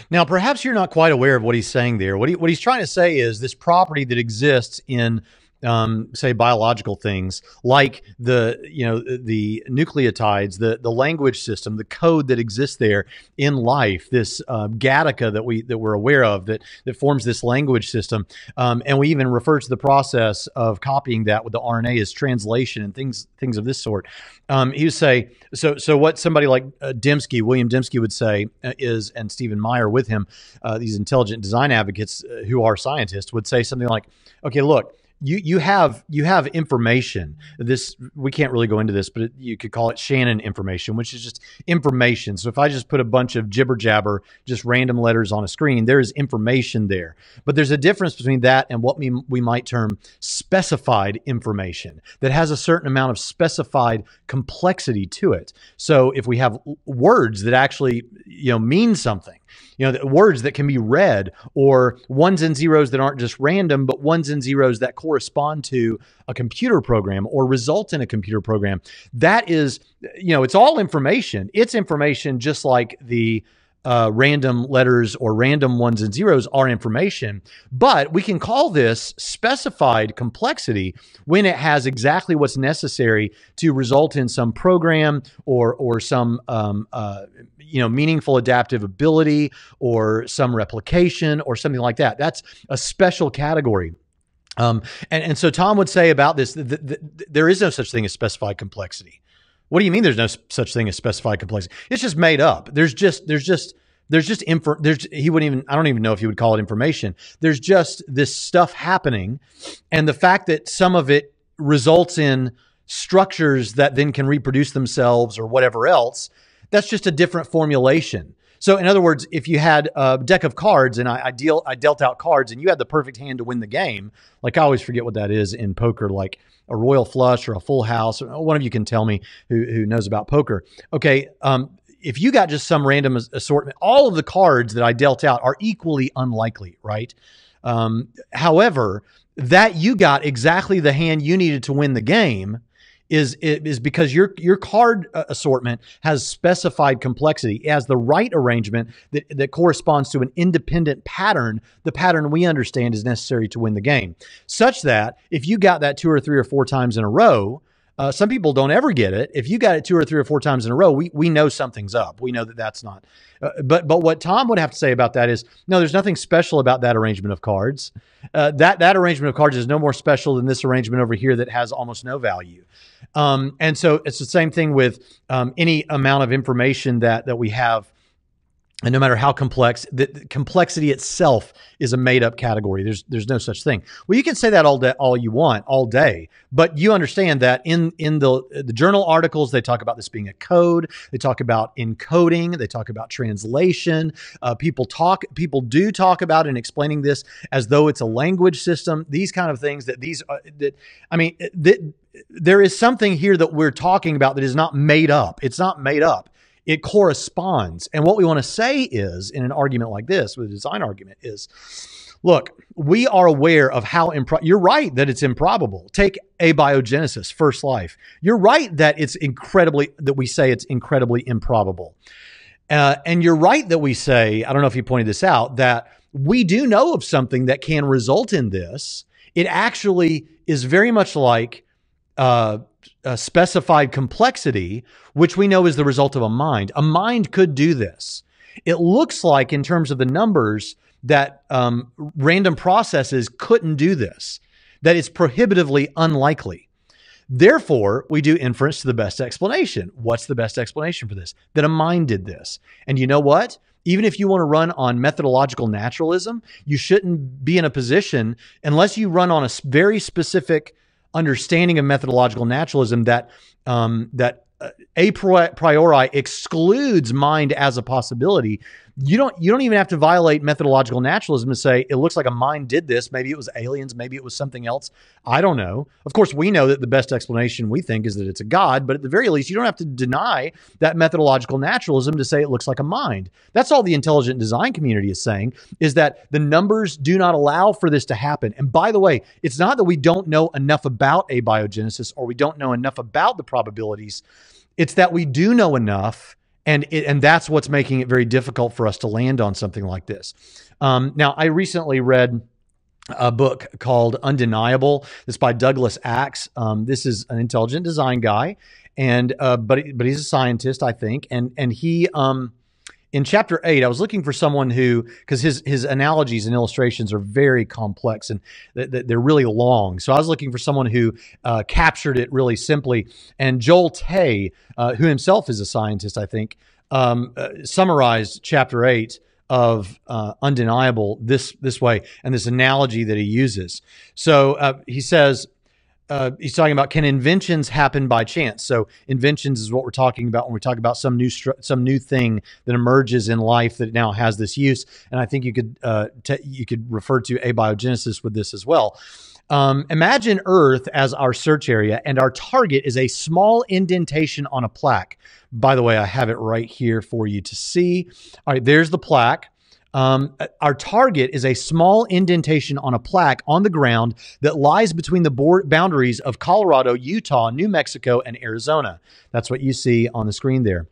Now, perhaps you're not quite aware of what he's saying there. What, he, what he's trying to say is this property that exists in um, say biological things like the you know the nucleotides, the the language system, the code that exists there in life, this uh, Gattaca that we that we're aware of that that forms this language system, um, and we even refer to the process of copying that with the RNA as translation and things things of this sort. Um, he would say so. So what somebody like uh, Dembski, William Dembski, would say uh, is, and Stephen Meyer with him, uh, these intelligent design advocates uh, who are scientists would say something like, "Okay, look." You you have you have information. This we can't really go into this, but it, you could call it Shannon information, which is just information. So if I just put a bunch of jibber jabber, just random letters on a screen, there is information there. But there's a difference between that and what we we might term specified information that has a certain amount of specified complexity to it. So if we have words that actually you know mean something you know, words that can be read or ones and zeros that aren't just random, but ones and zeros that correspond to a computer program or result in a computer program. That is, you know, it's all information. It's information just like the uh, random letters or random ones and zeros are information, but we can call this specified complexity when it has exactly what's necessary to result in some program or or some um, uh, you know meaningful adaptive ability or some replication or something like that. That's a special category. Um, and, and so Tom would say about this, there is no such thing as specified complexity. What do you mean there's no such thing as specified complexity? It's just made up. There's just there's just there's just info there's he wouldn't even I don't even know if he would call it information. There's just this stuff happening and the fact that some of it results in structures that then can reproduce themselves or whatever else, that's just a different formulation. So, in other words, if you had a deck of cards and I, I, deal, I dealt out cards and you had the perfect hand to win the game, like I always forget what that is in poker, like a royal flush or a full house. One of you can tell me who, who knows about poker. Okay. Um, if you got just some random assortment, all of the cards that I dealt out are equally unlikely, right? Um, however, that you got exactly the hand you needed to win the game is is because your your card uh, assortment has specified complexity. It has the right arrangement that that corresponds to an independent pattern, the pattern we understand is necessary to win the game. Such that if you got that two or three or four times in a row, uh, some people don't ever get it. If you got it two or three or four times in a row, we we know something's up. We know that that's not. Uh, but but what Tom would have to say about that is no, there's nothing special about that arrangement of cards. Uh, that that arrangement of cards is no more special than this arrangement over here that has almost no value. Um, and so it's the same thing with um, any amount of information that that we have and no matter how complex, the, the, complexity itself is a made-up category. There's there's no such thing. Well, you can say that all day, all you want, all day, but you understand that in in the the journal articles they talk about this being a code. They talk about encoding. They talk about translation. Uh, people talk people do talk about and explaining this as though it's a language system. These kind of things that these uh, that I mean that there is something here that we're talking about that is not made up. It's not made up it corresponds. And what we want to say is, in an argument like this, with a design argument, is look, we are aware of how impro- you're right that it's improbable. Take abiogenesis, first life. You're right that it's incredibly that we say it's incredibly improbable. Uh, and you're right that we say, I don't know if you pointed this out, that we do know of something that can result in this. It actually is very much like uh, a specified complexity, which we know is the result of a mind. A mind could do this. It looks like, in terms of the numbers, that um, random processes couldn't do this, that it's prohibitively unlikely. Therefore, we do inference to the best explanation. What's the best explanation for this? That a mind did this. And you know what? Even if you want to run on methodological naturalism, you shouldn't be in a position unless you run on a very specific understanding of methodological naturalism that um, that uh, a priori excludes mind as a possibility you don't you don't even have to violate methodological naturalism to say it looks like a mind did this. Maybe it was aliens. Maybe it was something else. I don't know. Of course we know that the best explanation we think is that it's a god but at the very least you don't have to deny that methodological naturalism to say it looks like a mind. That's all the intelligent design community is saying is that the numbers do not allow for this to happen. And by the way it's not that we don't know enough about abiogenesis or we don't know enough about the probabilities. It's that we do know enough and it, and that's what's making it very difficult for us to land on something like this. Um, now, I recently read a book called Undeniable. This by Douglas Axe. Um, this is an intelligent design guy, and uh, but but he's a scientist, I think, and and he um, in chapter eight, I was looking for someone who, because his his analogies and illustrations are very complex and th- they're really long. So I was looking for someone who uh, captured it really simply. And Joel Tay, uh, who himself is a scientist, I think, um, uh, summarized chapter eight of uh, undeniable this this way and this analogy that he uses. So uh, he says uh, he's talking about can inventions happen by chance? So inventions is what we're talking about when we talk about some new stru- some new thing that emerges in life that now has this use. And I think you could uh, t- you could refer to abiogenesis with this as well. Um, imagine Earth as our search area, and our target is a small indentation on a plaque. By the way, I have it right here for you to see. All right, there's the plaque. Um, our target is a small indentation on a plaque on the ground that lies between the board boundaries of Colorado, Utah, New Mexico, and Arizona. That's what you see on the screen there.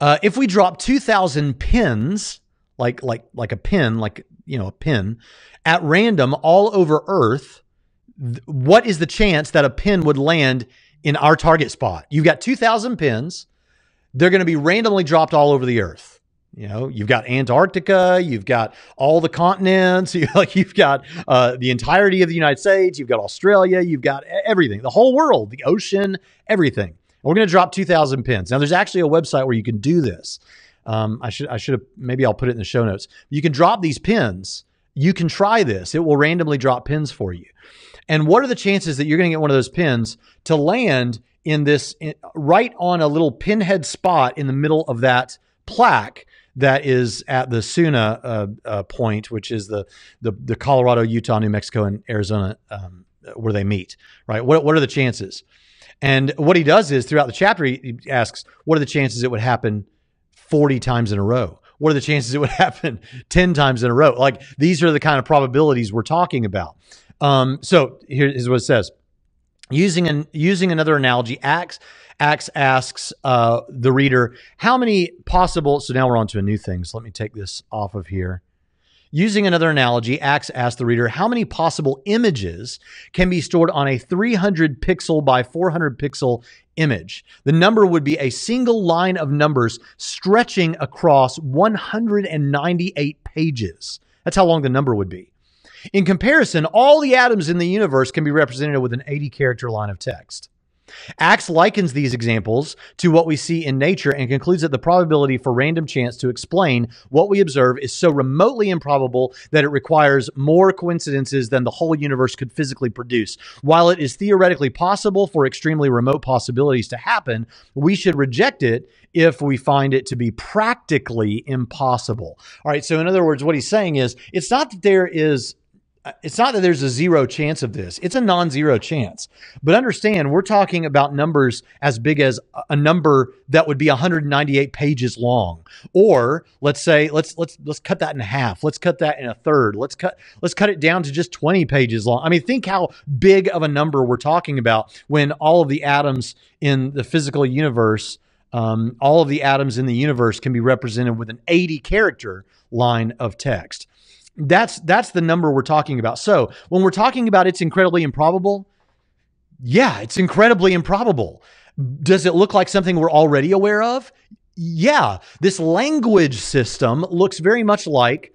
Uh, if we drop 2,000 pins, like like like a pin, like you know a pin, at random all over Earth, th- what is the chance that a pin would land in our target spot? You've got 2,000 pins. They're going to be randomly dropped all over the Earth. You know, you've got Antarctica, you've got all the continents, you like you've got uh, the entirety of the United States, you've got Australia, you've got everything, the whole world, the ocean, everything. And we're going to drop 2,000 pins. Now, there's actually a website where you can do this. Um, I should, I should have, maybe I'll put it in the show notes. You can drop these pins. You can try this. It will randomly drop pins for you. And what are the chances that you're going to get one of those pins to land in this, in, right on a little pinhead spot in the middle of that plaque? That is at the Suna uh, uh, point, which is the, the, the Colorado, Utah, New Mexico, and Arizona um, where they meet. Right? What what are the chances? And what he does is throughout the chapter, he, he asks, "What are the chances it would happen forty times in a row?" What are the chances it would happen 10 times in a row? Like these are the kind of probabilities we're talking about. Um, so here's what it says. Using an using another analogy, Axe Axe asks uh, the reader how many possible. So now we're on to a new thing. So let me take this off of here. Using another analogy, Axe asks the reader how many possible images can be stored on a 300 pixel by 400 pixel image. The number would be a single line of numbers stretching across 198 pages. That's how long the number would be. In comparison, all the atoms in the universe can be represented with an 80 character line of text. Axe likens these examples to what we see in nature and concludes that the probability for random chance to explain what we observe is so remotely improbable that it requires more coincidences than the whole universe could physically produce. While it is theoretically possible for extremely remote possibilities to happen, we should reject it if we find it to be practically impossible. All right, so in other words, what he's saying is it's not that there is it's not that there's a zero chance of this. It's a non-zero chance. But understand, we're talking about numbers as big as a number that would be 198 pages long. Or let's say let's let's let's cut that in half. Let's cut that in a third. Let's cut let's cut it down to just 20 pages long. I mean, think how big of a number we're talking about when all of the atoms in the physical universe um, all of the atoms in the universe can be represented with an 80 character line of text. That's that's the number we're talking about. So when we're talking about it's incredibly improbable, yeah, it's incredibly improbable. Does it look like something we're already aware of? Yeah, this language system looks very much like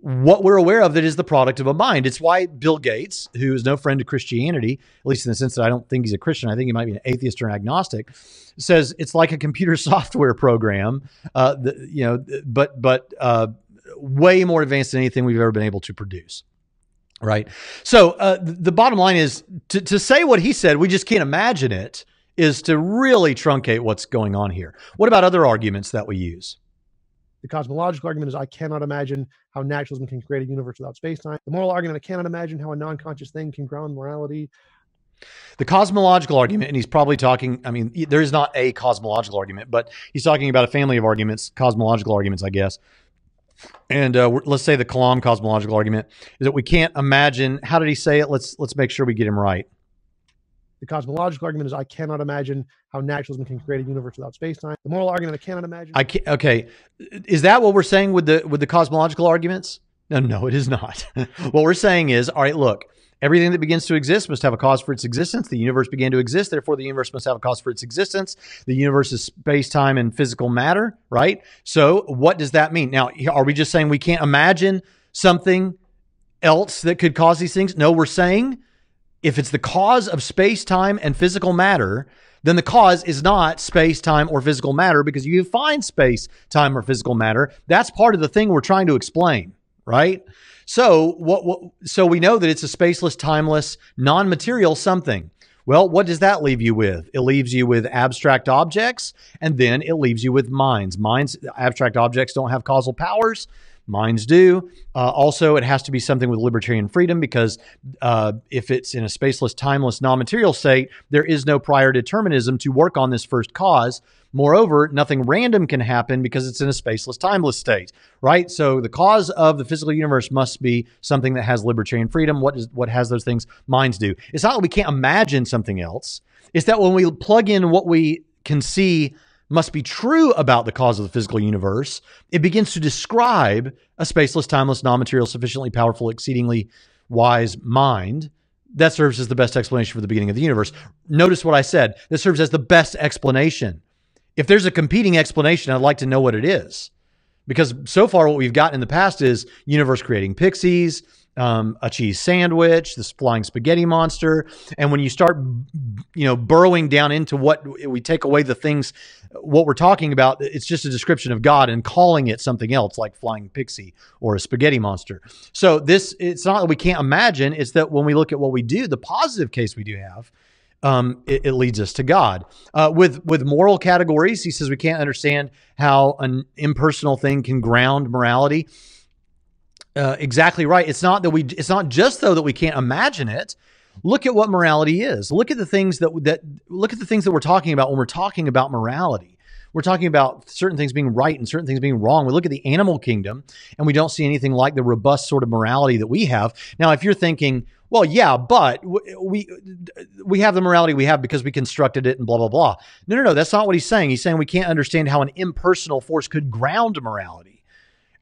what we're aware of that is the product of a mind. It's why Bill Gates, who is no friend to Christianity, at least in the sense that I don't think he's a Christian, I think he might be an atheist or an agnostic, says it's like a computer software program. Uh, the, you know, but but uh, way more advanced than anything we've ever been able to produce. Right. So uh, the bottom line is to, to say what he said, we just can't imagine it, is to really truncate what's going on here. What about other arguments that we use? The cosmological argument is I cannot imagine how naturalism can create a universe without space time. The moral argument I cannot imagine how a non conscious thing can ground morality. The cosmological argument, and he's probably talking, I mean, there is not a cosmological argument, but he's talking about a family of arguments, cosmological arguments, I guess, and uh, let's say the Kalam cosmological argument is that we can't imagine. How did he say it? Let's let's make sure we get him right. The cosmological argument is I cannot imagine how naturalism can create a universe without space time. The moral argument I cannot imagine. I can't, okay, is that what we're saying with the with the cosmological arguments? No, no, it is not. what we're saying is, all right, look, everything that begins to exist must have a cause for its existence. The universe began to exist, therefore the universe must have a cause for its existence. The universe is space, time, and physical matter, right? So, what does that mean? Now, are we just saying we can't imagine something else that could cause these things? No, we're saying if it's the cause of space, time, and physical matter, then the cause is not space, time, or physical matter because you find space, time, or physical matter. That's part of the thing we're trying to explain, right? So what, what so we know that it's a spaceless, timeless, non-material something. Well, what does that leave you with? It leaves you with abstract objects, and then it leaves you with minds. Minds, abstract objects don't have causal powers. Minds do. Uh, also, it has to be something with libertarian freedom because uh, if it's in a spaceless, timeless, non material state, there is no prior determinism to work on this first cause. Moreover, nothing random can happen because it's in a spaceless, timeless state, right? So the cause of the physical universe must be something that has libertarian freedom. What is what has those things? Minds do. It's not that we can't imagine something else. It's that when we plug in what we can see must be true about the cause of the physical universe, it begins to describe a spaceless, timeless, non material, sufficiently powerful, exceedingly wise mind that serves as the best explanation for the beginning of the universe. Notice what I said. This serves as the best explanation. If there's a competing explanation, I'd like to know what it is. Because so far, what we've gotten in the past is universe creating pixies, um, a cheese sandwich, this flying spaghetti monster. And when you start, you know, burrowing down into what we take away the things, what we're talking about, it's just a description of God and calling it something else like flying pixie or a spaghetti monster. So this, it's not that we can't imagine. It's that when we look at what we do, the positive case we do have, um, it, it, leads us to God. Uh, with with moral categories, he says we can't understand how an impersonal thing can ground morality. Uh, exactly right. It's not that we. It's not just though that we can't imagine it. Look at what morality is. Look at the things that that look at the things that we're talking about when we're talking about morality. We're talking about certain things being right and certain things being wrong. We look at the animal kingdom and we don't see anything like the robust sort of morality that we have. Now, if you're thinking, well, yeah, but we we have the morality we have because we constructed it and blah blah blah. No, no, no. That's not what he's saying. He's saying we can't understand how an impersonal force could ground morality.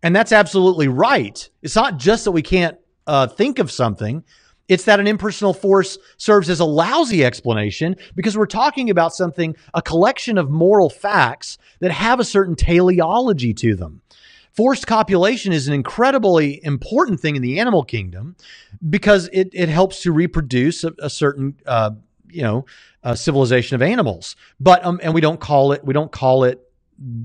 And that's absolutely right. It's not just that we can't uh, think of something, it's that an impersonal force serves as a lousy explanation because we're talking about something, a collection of moral facts that have a certain teleology to them. Forced copulation is an incredibly important thing in the animal kingdom because it, it helps to reproduce a, a certain, uh, you know, civilization of animals. But um, and we don't call it we don't call it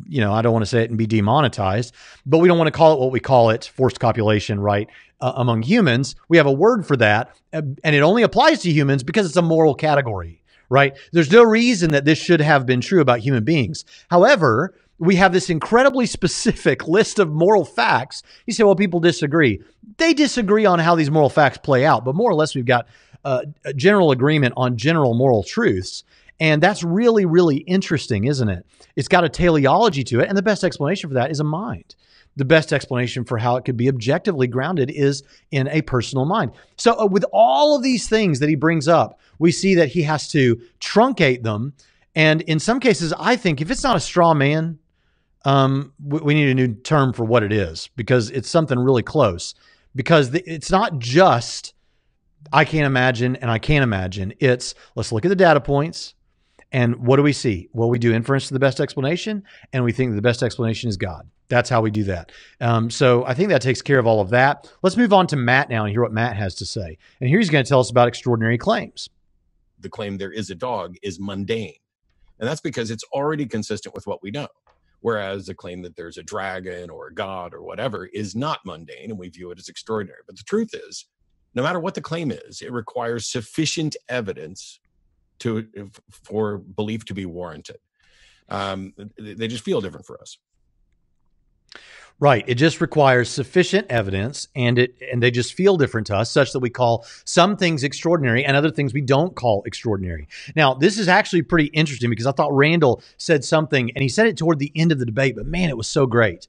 you know, I don't want to say it and be demonetized, but we don't want to call it what we call it forced copulation, right? Uh, among humans, we have a word for that, uh, and it only applies to humans because it's a moral category, right? There's no reason that this should have been true about human beings. However, we have this incredibly specific list of moral facts. You say, well, people disagree. They disagree on how these moral facts play out, but more or less, we've got uh, a general agreement on general moral truths. And that's really, really interesting, isn't it? It's got a teleology to it. And the best explanation for that is a mind. The best explanation for how it could be objectively grounded is in a personal mind. So, uh, with all of these things that he brings up, we see that he has to truncate them. And in some cases, I think if it's not a straw man, um, we, we need a new term for what it is because it's something really close. Because the, it's not just I can't imagine and I can't imagine. It's let's look at the data points. And what do we see? Well, we do inference to the best explanation, and we think the best explanation is God. That's how we do that. Um, so I think that takes care of all of that. Let's move on to Matt now and hear what Matt has to say. And here he's going to tell us about extraordinary claims. The claim there is a dog is mundane. And that's because it's already consistent with what we know. Whereas the claim that there's a dragon or a god or whatever is not mundane and we view it as extraordinary. But the truth is, no matter what the claim is, it requires sufficient evidence to for belief to be warranted. Um, they just feel different for us. Right. It just requires sufficient evidence and it and they just feel different to us such that we call some things extraordinary and other things we don't call extraordinary. Now, this is actually pretty interesting because I thought Randal said something and he said it toward the end of the debate, but man, it was so great.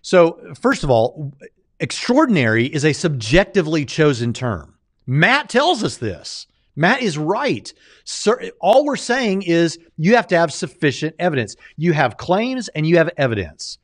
So, first of all, extraordinary is a subjectively chosen term. Matt tells us this. Matt is right. Sir, all we're saying is you have to have sufficient evidence. You have claims and you have evidence.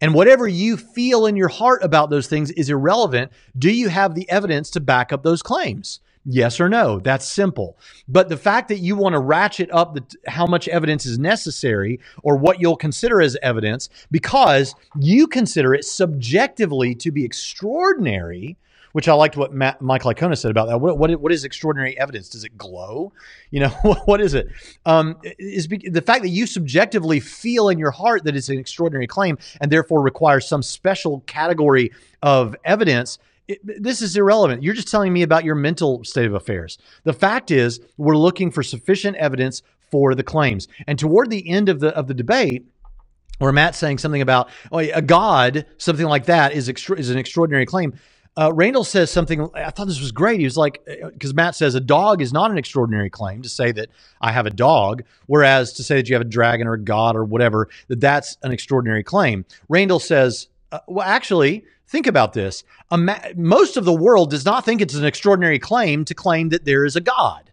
And whatever you feel in your heart about those things is irrelevant. Do you have the evidence to back up those claims? Yes or no. That's simple. But the fact that you want to ratchet up the, how much evidence is necessary or what you'll consider as evidence because you consider it subjectively to be extraordinary which I liked what Matt, Michael Licona said about that. What, what, what is extraordinary evidence? Does it glow? You know, what, what is it? Um, is the fact that you subjectively feel in your heart that it's an extraordinary claim and therefore requires some special category of evidence. It, this is irrelevant. You're just telling me about your mental state of affairs. The fact is, we're looking for sufficient evidence for the claims. And toward the end of the of the debate, where Matt's saying something about oh, a God, something like that is extra- is an extraordinary claim. Uh, Randal says something. I thought this was great. He was like, because Matt says a dog is not an extraordinary claim to say that I have a dog, whereas to say that you have a dragon or a god or whatever, that that's an extraordinary claim. Randal says, uh, well, actually, think about this. Ma- most of the world does not think it's an extraordinary claim to claim that there is a God.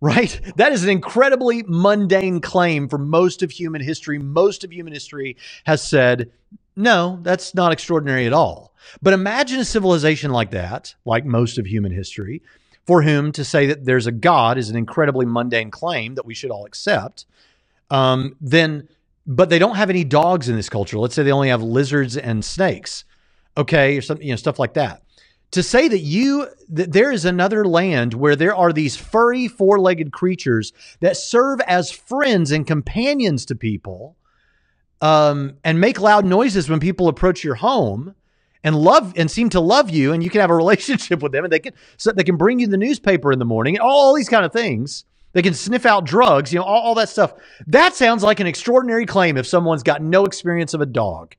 Right? That is an incredibly mundane claim for most of human history. Most of human history has said, no, that's not extraordinary at all. But imagine a civilization like that, like most of human history, for whom to say that there's a God is an incredibly mundane claim that we should all accept. Um, then, but they don't have any dogs in this culture. Let's say they only have lizards and snakes, okay, or something, you know, stuff like that. To say that you that there is another land where there are these furry four-legged creatures that serve as friends and companions to people, um, and make loud noises when people approach your home and love and seem to love you and you can have a relationship with them and they can so they can bring you the newspaper in the morning and all these kind of things they can sniff out drugs you know all, all that stuff that sounds like an extraordinary claim if someone's got no experience of a dog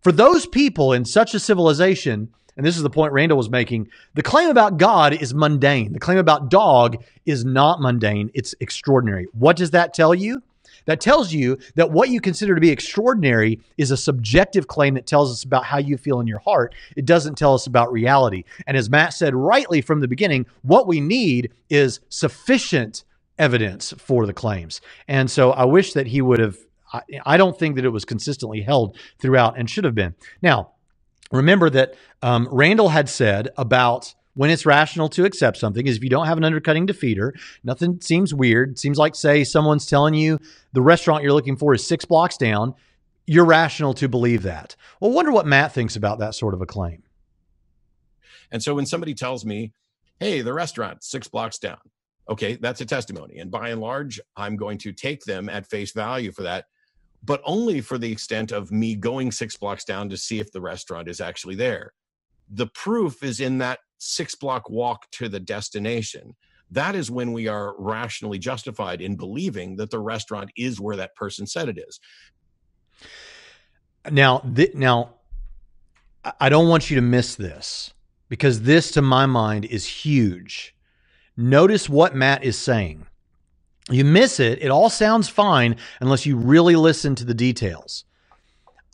for those people in such a civilization and this is the point Randal was making. The claim about God is mundane. The claim about dog is not mundane. It's extraordinary. What does that tell you? That tells you that what you consider to be extraordinary is a subjective claim that tells us about how you feel in your heart. It doesn't tell us about reality. And as Matt said rightly from the beginning, what we need is sufficient evidence for the claims. And so I wish that he would have, I, I don't think that it was consistently held throughout and should have been. Now, remember that um, Randal had said about when it's rational to accept something is if you don't have an undercutting defeater, nothing seems weird. seems like, say, someone's telling you the restaurant you're looking for is six blocks down. You're rational to believe that. Well, wonder what Matt thinks about that sort of a claim. And so when somebody tells me, hey, the restaurant six blocks down, okay, that's a testimony. And by and large, I'm going to take them at face value for that, but only for the extent of me going six blocks down to see if the restaurant is actually there. The proof is in that six block walk to the destination. That is when we are rationally justified in believing that the restaurant is where that person said it is. Now th- now i don't want you to miss this because this to my mind is huge. Notice what matt is saying. You miss it it all sounds fine unless you really listen to the details.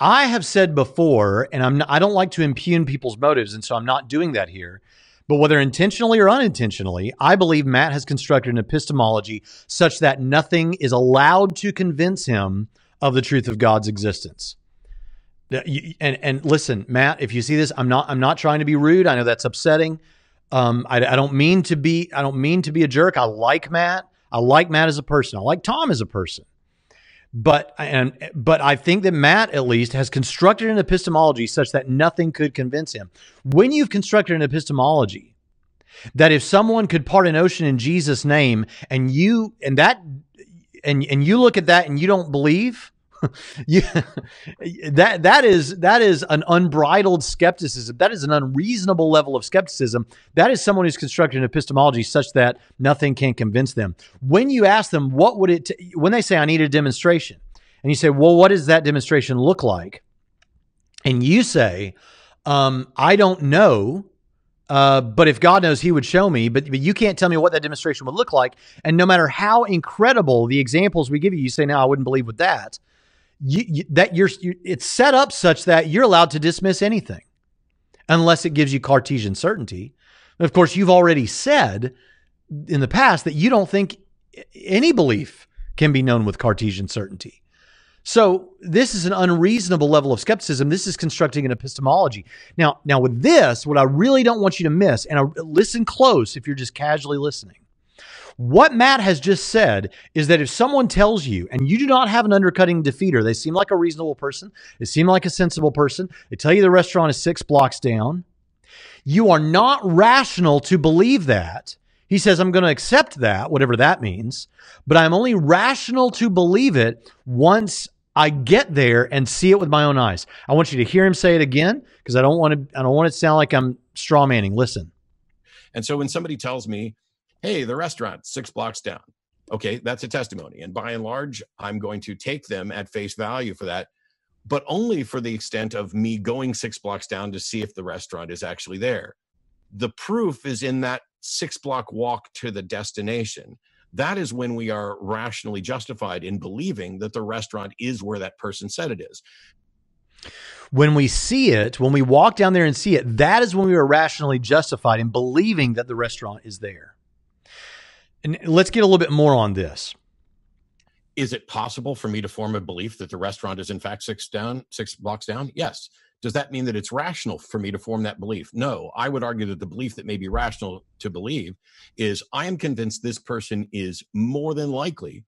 I have said before, and I'm not, I don't like to impugn people's motives, and so I'm not doing that here. But whether intentionally or unintentionally, I believe Matt has constructed an epistemology such that nothing is allowed to convince him of the truth of God's existence. And and listen, Matt, if you see this, I'm not I'm not trying to be rude. I know that's upsetting. Um, I, I don't mean to be I don't mean to be a jerk. I like Matt. I like Matt as a person. I like Tom as a person. But and but I think that Matt at least has constructed an epistemology such that nothing could convince him. When you've constructed an epistemology that if someone could part an ocean in Jesus' name and you and that and and you look at that and you don't believe, yeah, that that is that is an unbridled skepticism. That is an unreasonable level of skepticism. That is someone who's constructed an epistemology such that nothing can convince them. When you ask them, what would it? T-? When they say, "I need a demonstration," and you say, "Well, what does that demonstration look like?" and you say, um, "I don't know." Uh, but if God knows, He would show me. But, but you can't tell me what that demonstration would look like. And no matter how incredible the examples we give you, you say, "No, I wouldn't believe with that." You, you, that you're you, it's set up such that you're allowed to dismiss anything unless it gives you Cartesian certainty. of course, you've already said in the past that you don't think any belief can be known with Cartesian certainty. So this is an unreasonable level of skepticism. This is constructing an epistemology. Now, now with this, what I really don't want you to miss, and I, listen close if you're just casually listening. What Matt has just said is that if someone tells you, and you do not have an undercutting defeater, they seem like a reasonable person, they seem like a sensible person, they tell you the restaurant is six blocks down, you are not rational to believe that. He says, I'm going to accept that, whatever that means, but I'm only rational to believe it once I get there and see it with my own eyes. I want you to hear him say it again because I don't want to I don't want it to sound like I'm straw manning. Listen. And so when somebody tells me, hey, the restaurant six blocks down. Okay, that's a testimony. And by and large, I'm going to take them at face value for that, but only for the extent of me going six blocks down to see if the restaurant is actually there. The proof is in that six block walk to the destination. That is when we are rationally justified in believing that the restaurant is where that person said it is when we see it, when we walk down there and see it, that is when we are rationally justified in believing that the restaurant is there. And let's get a little bit more on this. Is it possible for me to form a belief that the restaurant is in fact six down, six blocks down? Yes. Does that mean that it's rational for me to form that belief? No. I would argue that the belief that may be rational to believe is I am convinced this person is more than likely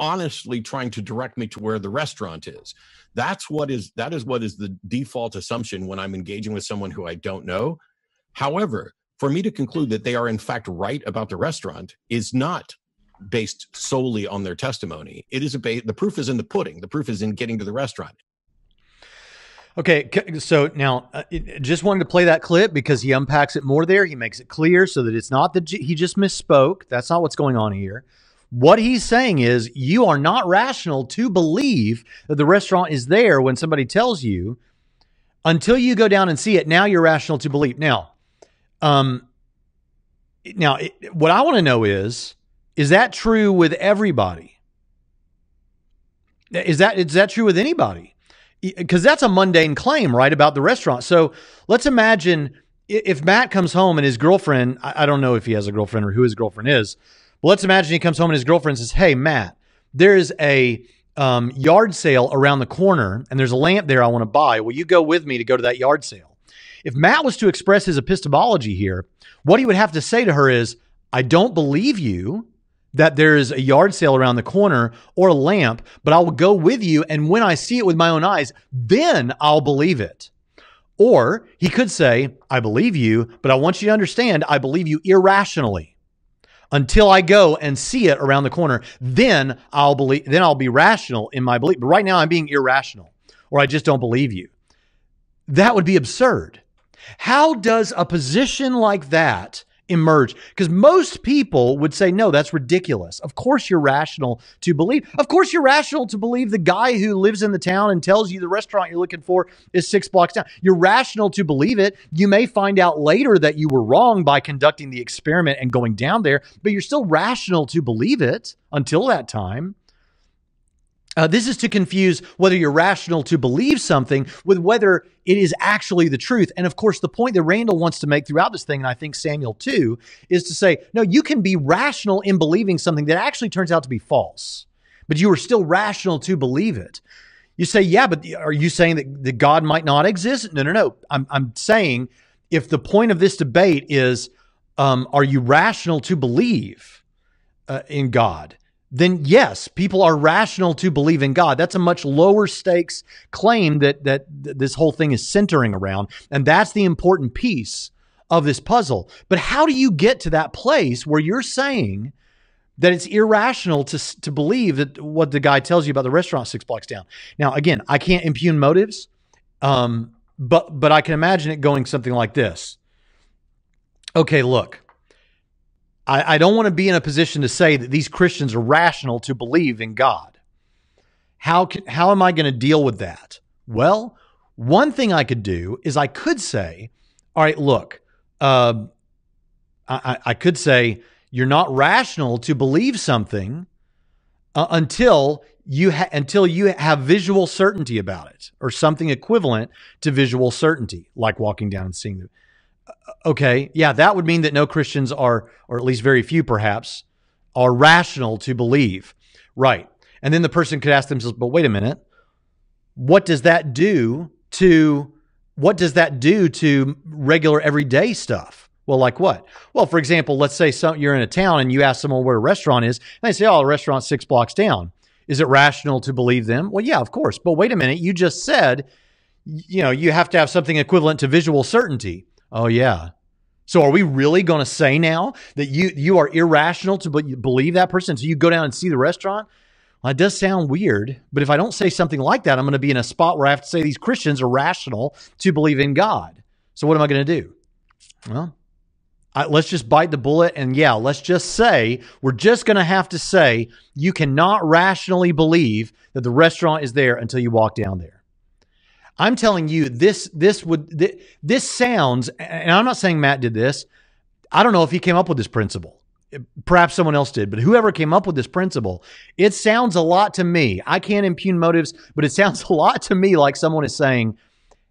honestly trying to direct me to where the restaurant is. That's what is that is what is the default assumption when I'm engaging with someone who I don't know. However, for me to conclude that they are in fact right about the restaurant is not based solely on their testimony. It is a ba- the proof is in the pudding. The proof is in getting to the restaurant. Okay, so now uh, just wanted to play that clip because he unpacks it more there. He makes it clear so that it's not that he just misspoke. That's not what's going on here. What he's saying is you are not rational to believe that the restaurant is there when somebody tells you until you go down and see it. Now you're rational to believe. Now, um, now, it, what I want to know is, is that true with everybody? Is that is that true with anybody? Because that's a mundane claim, right, about the restaurant. So let's imagine if Matt comes home and his girlfriend, I don't know if he has a girlfriend or who his girlfriend is, but let's imagine he comes home and his girlfriend says, "Hey, Matt, there is a um, yard sale around the corner, and there's a lamp there I want to buy. Will you go with me to go to that yard sale?" If Matt was to express his epistemology here, what he would have to say to her is, I don't believe you that there is a yard sale around the corner or a lamp, but I will go with you. And when I see it with my own eyes, then I'll believe it. Or he could say, I believe you, but I want you to understand, I believe you irrationally until I go and see it around the corner. Then I'll believe, then I'll be rational in my belief. But right now I'm being irrational or I just don't believe you. That would be absurd. How does a position like that emerge? Because most people would say, no, that's ridiculous. Of course, you're rational to believe. Of course, you're rational to believe the guy who lives in the town and tells you the restaurant you're looking for is six blocks down. You're rational to believe it. You may find out later that you were wrong by conducting the experiment and going down there, but you're still rational to believe it until that time. Uh, this is to confuse whether you're rational to believe something with whether it is actually the truth. And of course, the point that Randal wants to make throughout this thing, and I think Samuel too, is to say, no, you can be rational in believing something that actually turns out to be false, but you are still rational to believe it. You say, yeah, but are you saying that, that God might not exist? No, no, no. I'm, I'm saying if the point of this debate is, um, are you rational to believe uh, in God? Then yes, people are rational to believe in God. That's a much lower stakes claim that that this whole thing is centering around, and that's the important piece of this puzzle. But how do you get to that place where you're saying that it's irrational to to believe that what the guy tells you about the restaurant six blocks down? Now, again, I can't impugn motives, um, but but I can imagine it going something like this. Okay, look. I, I don't want to be in a position to say that these Christians are rational to believe in God. How, can, how am I going to deal with that? Well, one thing I could do is I could say, all right, look, uh, I, I could say, you're not rational to believe something uh, until you ha- until you have visual certainty about it or something equivalent to visual certainty like walking down and seeing the Okay, yeah, that would mean that no Christians are, or at least very few perhaps, are rational to believe. Right. And then the person could ask themselves, but wait a minute, what does that do to what does that do to regular everyday stuff? Well, like what? Well, for example, let's say some, you're in a town and you ask someone where a restaurant is, and they say, "Oh, the restaurant's six blocks down." Is it rational to believe them? Well, yeah, of course. But wait a minute, you just said, you know, you have to have something equivalent to visual certainty. Oh, yeah. So are we really going to say now that you you are irrational to believe that person? So you go down and see the restaurant? Well, it does sound weird, but if I don't say something like that, I'm going to be in a spot where I have to say these Christians are rational to believe in God. So what am I going to do? Well, I, let's just bite the bullet and yeah, let's just say we're just going to have to say you cannot rationally believe that the restaurant is there until you walk down there. I'm telling you this this would this, sounds and I'm not saying Matt did this. I don't know if he came up with this principle. Perhaps someone else did, but whoever came up with this principle, it sounds a lot to me. I can't impugn motives, but it sounds a lot to me like someone is saying,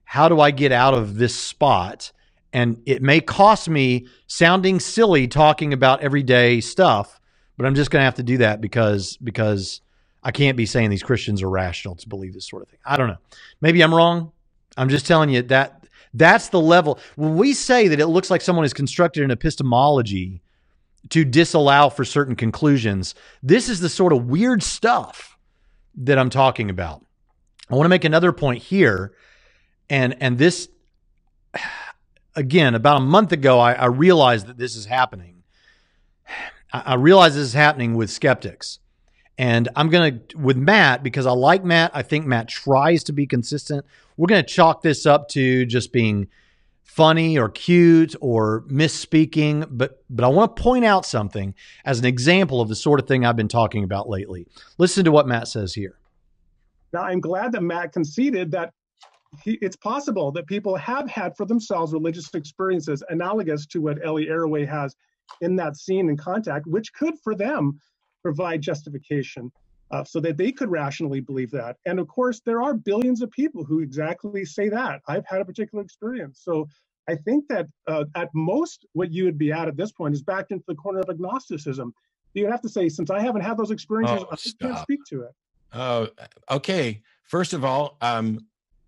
"How do I get out of this spot?" And it may cost me sounding silly talking about everyday stuff, but I'm just going to have to do that because because I can't be saying these Christians are rational to believe this sort of thing. I don't know. Maybe I'm wrong. I'm just telling you that that's the level. When we say that it looks like someone has constructed an epistemology to disallow for certain conclusions, this is the sort of weird stuff that I'm talking about. I want to make another point here, and and this again, about a month ago, I, I realized that this is happening. I, I realize this is happening with skeptics. And I'm going to, with Matt, because I like Matt, I think Matt tries to be consistent. We're going to chalk this up to just being funny or cute or misspeaking. But, but I want to point out something as an example of the sort of thing I've been talking about lately. Listen to what Matt says here. Now, I'm glad that Matt conceded that he, it's possible that people have had for themselves religious experiences analogous to what Ellie Arroway has in that scene in contact, which could for them provide justification uh, so that they could rationally believe that. And of course, there are billions of people who exactly say that. I've had a particular experience. So I think that uh, at most, what you would be at at this point is backed into the corner of agnosticism. You'd have to say, since I haven't had those experiences, oh, I can't speak to it. Oh, okay. First of all, um,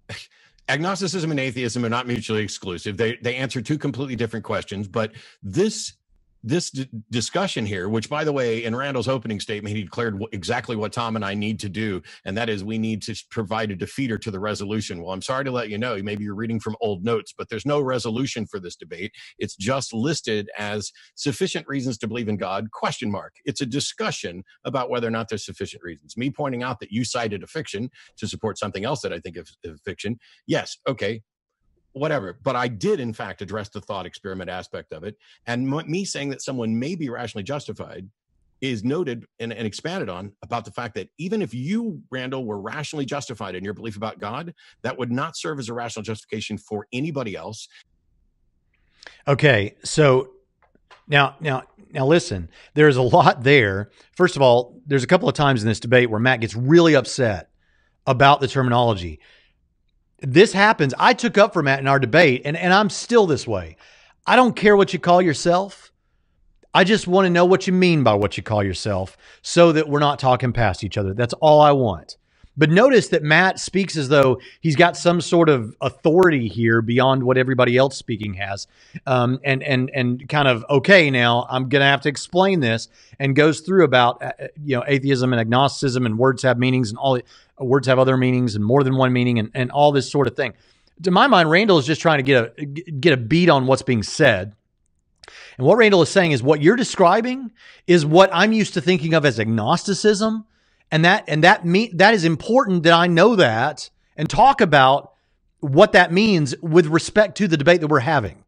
agnosticism and atheism are not mutually exclusive. They they answer two completely different questions, but this this d- discussion here, which by the way, in Randal's opening statement, he declared w- exactly what Tom and I need to do, and that is we need to provide a defeater to the resolution. Well, I'm sorry to let you know, maybe you're reading from old notes, but there's no resolution for this debate. It's just listed as sufficient reasons to believe in God? Question mark. It's a discussion about whether or not there's sufficient reasons. Me pointing out that you cited a fiction to support something else that I think is fiction. Yes, okay, whatever. But I did, in fact, address the thought experiment aspect of it. And m- me saying that someone may be rationally justified is noted and, and, expanded on about the fact that even if you, Randal, were rationally justified in your belief about God, that would not serve as a rational justification for anybody else. Okay, so now, now, now, listen. There's a lot there. First of all, there's a couple of times in this debate where Matt gets really upset about the terminology this happens. I took up for Matt in our debate, and, and I'm still this way. I don't care what you call yourself. I just want to know what you mean by what you call yourself so that we're not talking past each other. That's all I want. But notice that Matt speaks as though he's got some sort of authority here beyond what everybody else speaking has, um, and and and kind of okay. Now I'm going to have to explain this, and goes through about uh, uh, you know atheism and agnosticism and words have meanings and all words have other meanings and more than one meaning and, and all this sort of thing. To my mind, Randal is just trying to get a get a beat on what's being said. And what Randal is saying is what you're describing is what I'm used to thinking of as agnosticism and that and that me that is important that I know that and talk about what that means with respect to the debate that we're having.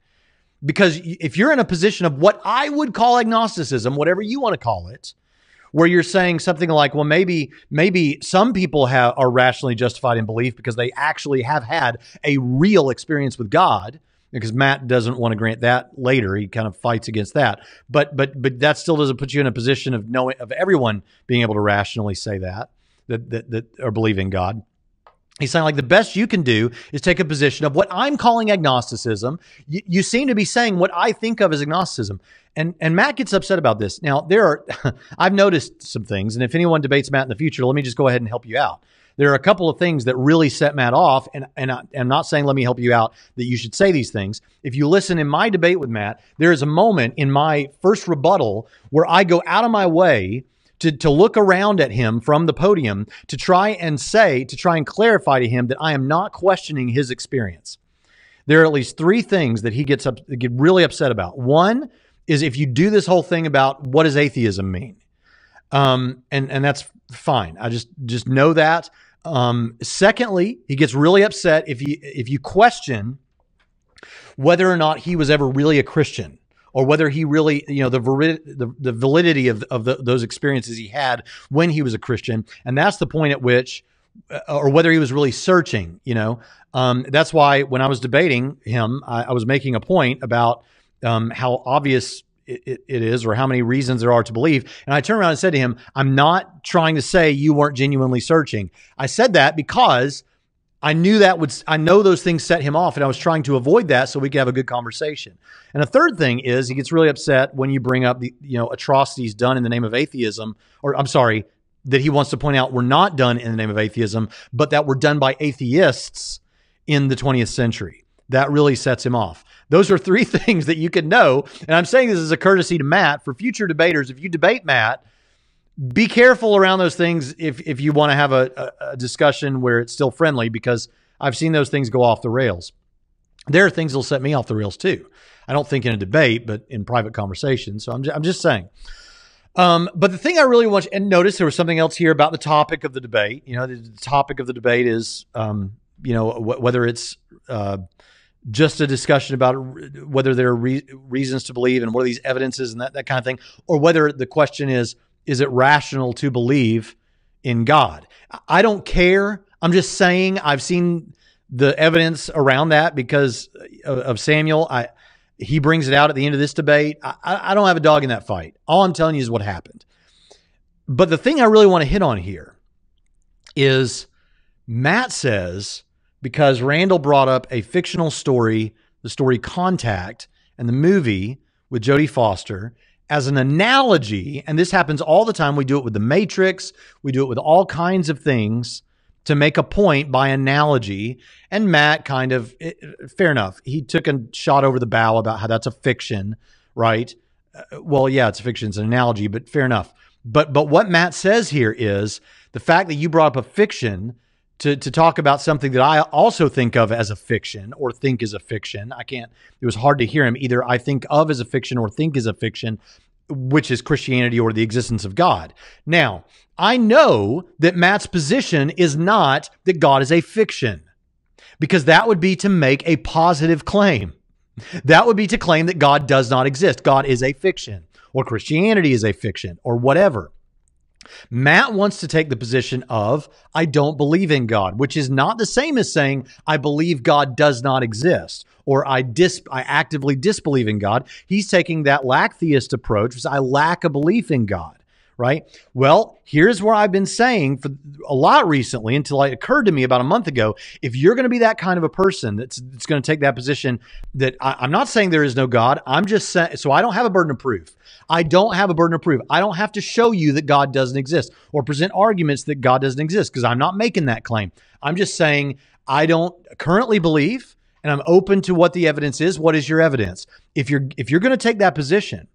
Because if you're in a position of what I would call agnosticism, whatever you want to call it, where you're saying something like, well, maybe maybe some people have are rationally justified in belief because they actually have had a real experience with God, because Matt doesn't want to grant that later. He kind of fights against that. But but but that still doesn't put you in a position of knowing of everyone being able to rationally say that that that, that or believe in God. He's saying like the best you can do is take a position of what I'm calling agnosticism. You, you seem to be saying what I think of as agnosticism. And and Matt gets upset about this. Now there are I've noticed some things, and if anyone debates Matt in the future, let me just go ahead and help you out. There are a couple of things that really set Matt off, and and I, I'm not saying let me help you out that you should say these things. If you listen in my debate with Matt, there is a moment in my first rebuttal where I go out of my way to, to look around at him from the podium to try and say, to try and clarify to him that I am not questioning his experience. There are at least three things that he gets up, get really upset about. One is if you do this whole thing about what does atheism mean, um, and and that's fine. I just just know that. Um, secondly, he gets really upset if you if you question whether or not he was ever really a Christian or whether he really, you know, the, the, the validity of, of the, those experiences he had when he was a Christian. And that's the point at which, uh, or whether he was really searching, you know. Um, that's why when I was debating him, I, I was making a point about um, how obvious it, it is or how many reasons there are to believe. And I turned around and said to him, I'm not trying to say you weren't genuinely searching. I said that because I knew that would, I know those things set him off, and I was trying to avoid that so we could have a good conversation. And a third thing is he gets really upset when you bring up the, you know, atrocities done in the name of atheism, or I'm sorry, that he wants to point out were not done in the name of atheism, but that were done by atheists in the 20th century. That really sets him off. Those are three things that you can know. And I'm saying this as a courtesy to Matt for future debaters. If you debate Matt, be careful around those things if if you want to have a, a, discussion where it's still friendly because I've seen those things go off the rails. There are things that'll set me off the rails too. I don't think in a debate, but in private conversation. So I'm just, I'm just saying. Um, but the thing I really want you, and notice there was something else here about the topic of the debate. You know, the, the topic of the debate is, um, you know, wh- whether it's uh, just a discussion about whether there are re- reasons to believe and what are these evidences and that, that kind of thing, or whether the question is, is it rational to believe in God? I don't care. I'm just saying I've seen the evidence around that because of, Samuel. I he brings it out at the end of this debate. I, I don't have a dog in that fight. All I'm telling you is what happened. But the thing I really want to hit on here is Matt says because Randal brought up a fictional story, the story Contact, and the movie with Jodie Foster, as an analogy, and this happens all the time. We do it with the Matrix, we do it with all kinds of things to make a point by analogy. And Matt kind of, it, fair enough, he took a shot over the bow about how that's a fiction, right? Uh, well, yeah, it's a fiction, it's an analogy, but fair enough. But but what Matt says here is the fact that you brought up a fiction to, to talk about something that I also think of as a fiction or think is a fiction. I can't, it was hard to hear him. Either I think of as a fiction or think is a fiction, which is Christianity or the existence of God. Now, I know that Matt's position is not that God is a fiction, because that would be to make a positive claim. That would be to claim that God does not exist. God is a fiction, or Christianity is a fiction, or whatever. Matt wants to take the position of, I don't believe in God, which is not the same as saying, I believe God does not exist or I dis I actively disbelieve in God. He's taking that lack theist approach, which I lack a belief in God right? Well, here's where I've been saying for a lot recently until it occurred to me about a month ago. If you're going to be that kind of a person that's, that's going to take that position, that I, am not saying there is no God. I'm just saying, so I don't have a burden of proof. I don't have a burden of proof. I don't have to show you that God doesn't exist or present arguments that God doesn't exist because I'm not making that claim. I'm just saying I don't currently believe and I'm open to what the evidence is. What is your evidence? If you're if you're going to take that position,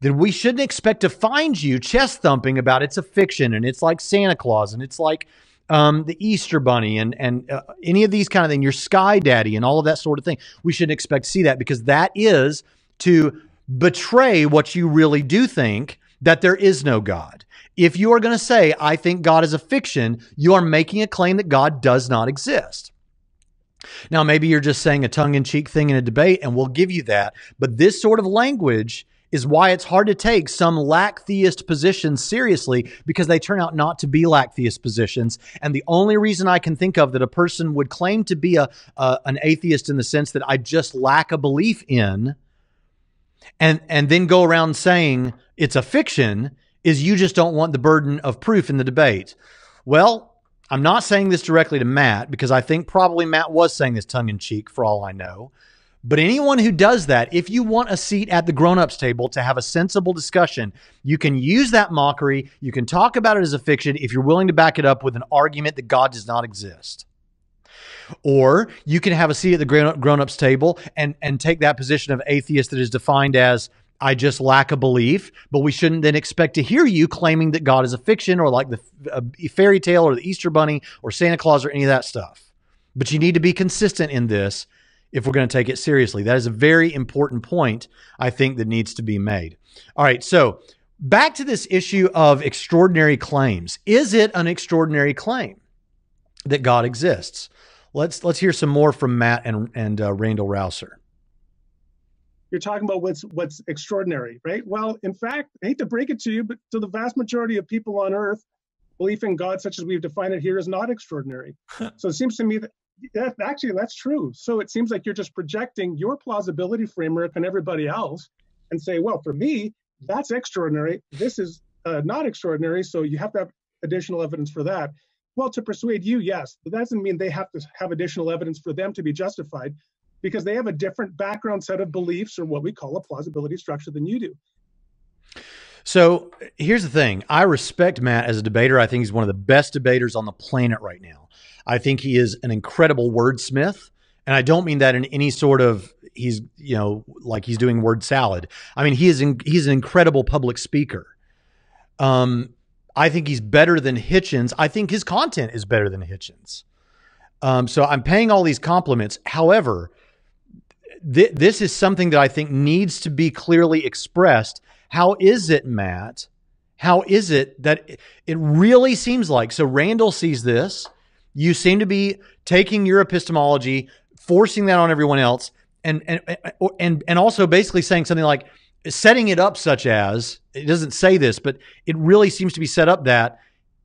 then we shouldn't expect to find you chest thumping about it's a fiction and it's like Santa Claus and it's like um, the Easter Bunny and and uh, any of these kind of things, your Sky Daddy and all of that sort of thing. We shouldn't expect to see that because that is to betray what you really do think that there is no God. If you are going to say, I think God is a fiction, you are making a claim that God does not exist. Now, maybe you're just saying a tongue in cheek thing in a debate, and we'll give you that. But this sort of language is why it's hard to take some lack theist positions seriously because they turn out not to be lack theist positions. And the only reason I can think of that a person would claim to be a, a an atheist in the sense that I just lack a belief in, and and then go around saying it's a fiction is you just don't want the burden of proof in the debate. Well, I'm not saying this directly to Matt because I think probably Matt was saying this tongue in cheek for all I know. But anyone who does that, if you want a seat at the grown-ups table to have a sensible discussion, you can use that mockery. You can talk about it as a fiction if you're willing to back it up with an argument that God does not exist. Or you can have a seat at the grown-ups table and and take that position of atheist that is defined as I just lack a belief, but we shouldn't then expect to hear you claiming that God is a fiction or like the uh, fairy tale or the Easter bunny or Santa Claus or any of that stuff. But you need to be consistent in this if we're going to take it seriously. That is a very important point, I think, that needs to be made. All right, so back to this issue of extraordinary claims. Is it an extraordinary claim that God exists? Let's let's hear some more from Matt and and uh, Randal Rauser. You're talking about what's what's extraordinary, right? Well, in fact, I hate to break it to you, but to the vast majority of people on Earth, belief in God, such as we've defined it here, is not extraordinary. so it seems to me that that, actually, that's true. So it seems like you're just projecting your plausibility framework on everybody else and say, well, for me, that's extraordinary. This is uh, not extraordinary. So you have to have additional evidence for that. Well, to persuade you, yes, but that doesn't mean they have to have additional evidence for them to be justified because they have a different background set of beliefs or what we call a plausibility structure than you do. So here's the thing I respect Matt as a debater. I think he's one of the best debaters on the planet right now. I think he is an incredible wordsmith. And I don't mean that in any sort of he's you know like he's doing word salad. I mean he is in, he's an incredible public speaker. Um, I think he's better than Hitchens. I think his content is better than Hitchens. Um, so I'm paying all these compliments. However, th- this is something that I think needs to be clearly expressed. How is it, Matt? How is it that it really seems like so Randal sees this you seem to be taking your epistemology, forcing that on everyone else, and and and and also basically saying something like setting it up such as it doesn't say this, but it really seems to be set up that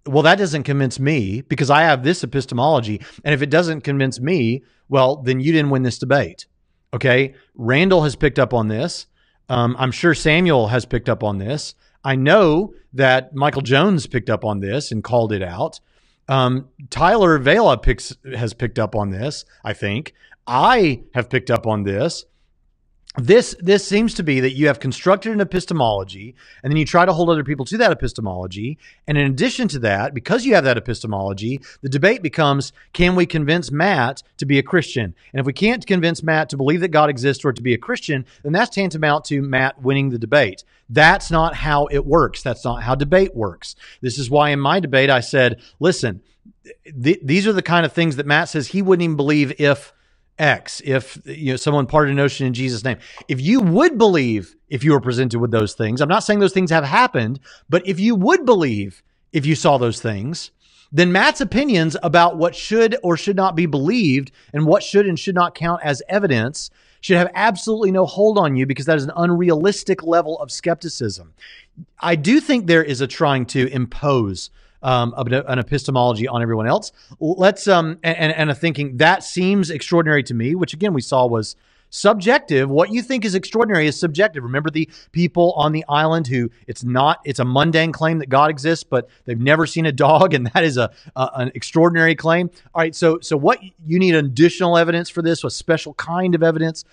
well, that doesn't convince me because I have this epistemology, and if it doesn't convince me, well, then you didn't win this debate. Okay, Randal has picked up on this. Um, I'm sure Samuel has picked up on this. I know that Michael Jones picked up on this and called it out. Um, Tyler Vela picks has picked up on this. I think I have picked up on this. This this seems to be that you have constructed an epistemology, and then you try to hold other people to that epistemology. And in addition to that, because you have that epistemology, the debate becomes: Can we convince Matt to be a Christian? And if we can't convince Matt to believe that God exists or to be a Christian, then that's tantamount to Matt winning the debate. That's not how it works. That's not how debate works. This is why in my debate I said, listen, th- these are the kind of things that Matt says he wouldn't even believe if X, if you know someone parted an ocean in Jesus' name. If you would believe if you were presented with those things, I'm not saying those things have happened, but if you would believe if you saw those things, then Matt's opinions about what should or should not be believed and what should and should not count as evidence should have absolutely no hold on you because that is an unrealistic level of skepticism. I do think there is a trying to impose um, an epistemology on everyone else. Let's um and and a thinking that seems extraordinary to me, which again we saw was subjective. What you think is extraordinary is subjective. Remember the people on the island who it's not, it's a mundane claim that God exists, but they've never seen a dog, and that is a, a an extraordinary claim. All right, so so what you need additional evidence for this, a special kind of evidence.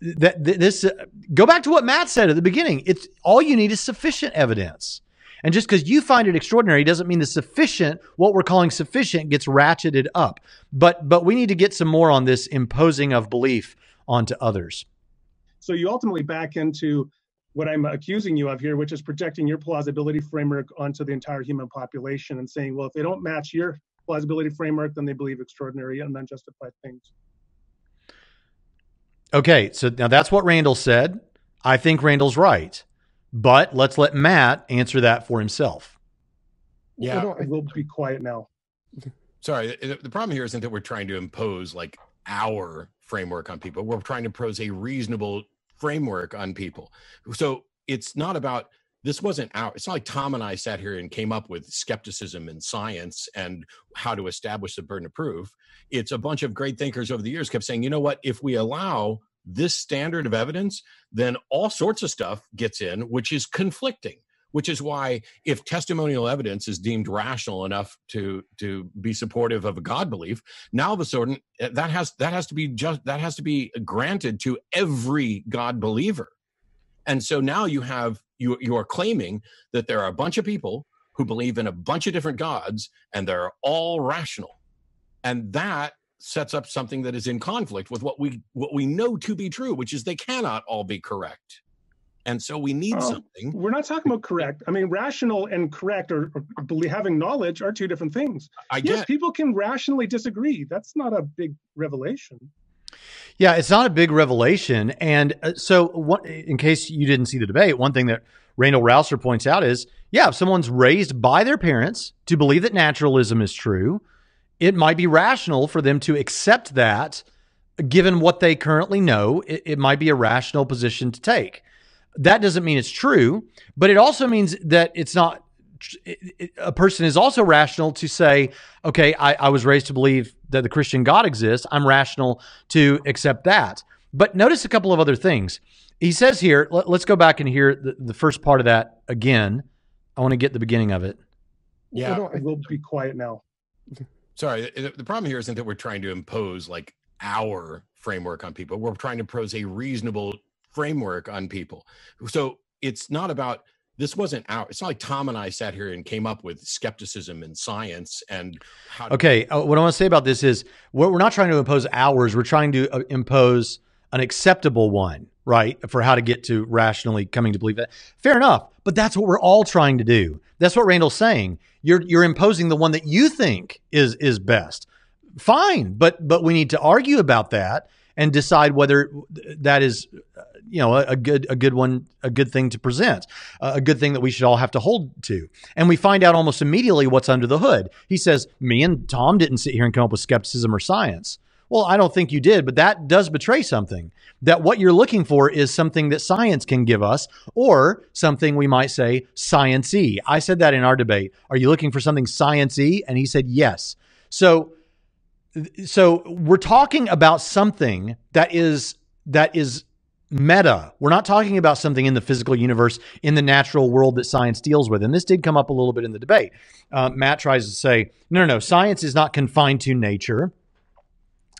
That this uh, go back to what Matt said at the beginning. It's all you need is sufficient evidence. And just because you find it extraordinary doesn't mean the sufficient, what we're calling sufficient, gets ratcheted up. But but we need to get some more on this imposing of belief onto others. So you ultimately back into what I'm accusing you of here, which is projecting your plausibility framework onto the entire human population and saying, well, if they don't match your plausibility framework, then they believe extraordinary and unjustified things. Okay, so now that's what Randal said. I think Randal's right, but let's let Matt answer that for himself. Yeah, we'll be quiet now. Sorry, the problem here isn't that we're trying to impose like our framework on people. We're trying to pose a reasonable framework on people. So it's not about this wasn't our it's not like tom and i sat here and came up with skepticism in science and how to establish the burden of proof it's a bunch of great thinkers over the years kept saying you know what if we allow this standard of evidence then all sorts of stuff gets in which is conflicting which is why if testimonial evidence is deemed rational enough to to be supportive of a god belief now of a sudden eh, that has that has to be just that has to be granted to every god believer. And so now you have you you are claiming that there are a bunch of people who believe in a bunch of different gods and they're all rational. And that sets up something that is in conflict with what we what we know to be true which is they cannot all be correct. And so we need something we're not talking about correct. I mean rational and correct or, or having knowledge are two different things. I yes get- people can rationally disagree. That's not a big revelation. Yeah, it's not a big revelation. And uh, so, what, in case you didn't see the debate, one thing that Randal Rauser points out is yeah, if someone's raised by their parents to believe that naturalism is true, it might be rational for them to accept that given what they currently know. It, it might be a rational position to take. That doesn't mean it's true, but it also means that it's not. it- it- A person is also rational to say, okay, I, I was raised to believe that the Christian God exists. I'm rational to accept that. But notice a couple of other things. He says here, let, us go back and hear the, the first part of that again. I want to get the beginning of it. yeah Well, no, I- we'll be quiet now sorry the, problem here isn't that we're trying to impose like our framework on people we're trying to impose a reasonable framework on people so it's not about this wasn't our it's not like tom and i sat here and came up with skepticism and science and how Okay, uh, what I want to say about this is we're, we're not trying to impose ours. We're trying to uh, impose an acceptable one, right, for how to get to rationally coming to believe that. Fair enough, but that's what we're all trying to do. That's what Randal's saying. You're you're imposing the one that you think is is best. Fine, but but we need to argue about that and decide whether that is you know a, a good a good one a good thing to present uh, a good thing that we should all have to hold to and we find out almost immediately what's under the hood he says me and tom didn't sit here and come up with skepticism or science well i don't think you did but that does betray something that what you're looking for is something that science can give us or something we might say science-y i said that in our debate are you looking for something science-y and he said yes so so we're talking about something that is that is meta. We're not talking about something in the physical universe, in the natural world that science deals with. And this did come up a little bit in the debate. Uh, Matt tries to say, no, no, no, science is not confined to nature.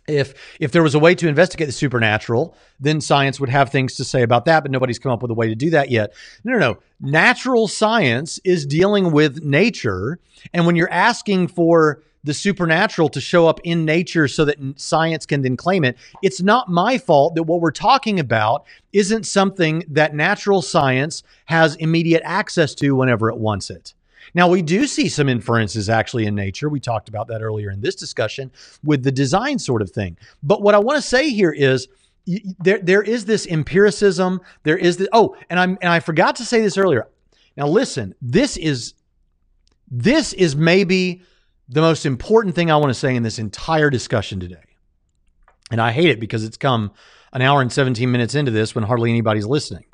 If if there was a way to investigate the supernatural, then science would have things to say about that, but nobody's come up with a way to do that yet. No, no, no. Natural science is dealing with nature, and when you're asking for the supernatural to show up in nature so that science can then claim it, it's not my fault that what we're talking about isn't something that natural science has immediate access to whenever it wants it. Now, we do see some inferences actually in nature. We talked about that earlier in this discussion with the design sort of thing. But what I want to say here is there, there is this empiricism. There is the, oh, and I'm, and I forgot to say this earlier. Now, listen, this is, this is maybe the most important thing I want to say in this entire discussion today. And I hate it because it's come an hour and 17 minutes into this when hardly anybody's listening.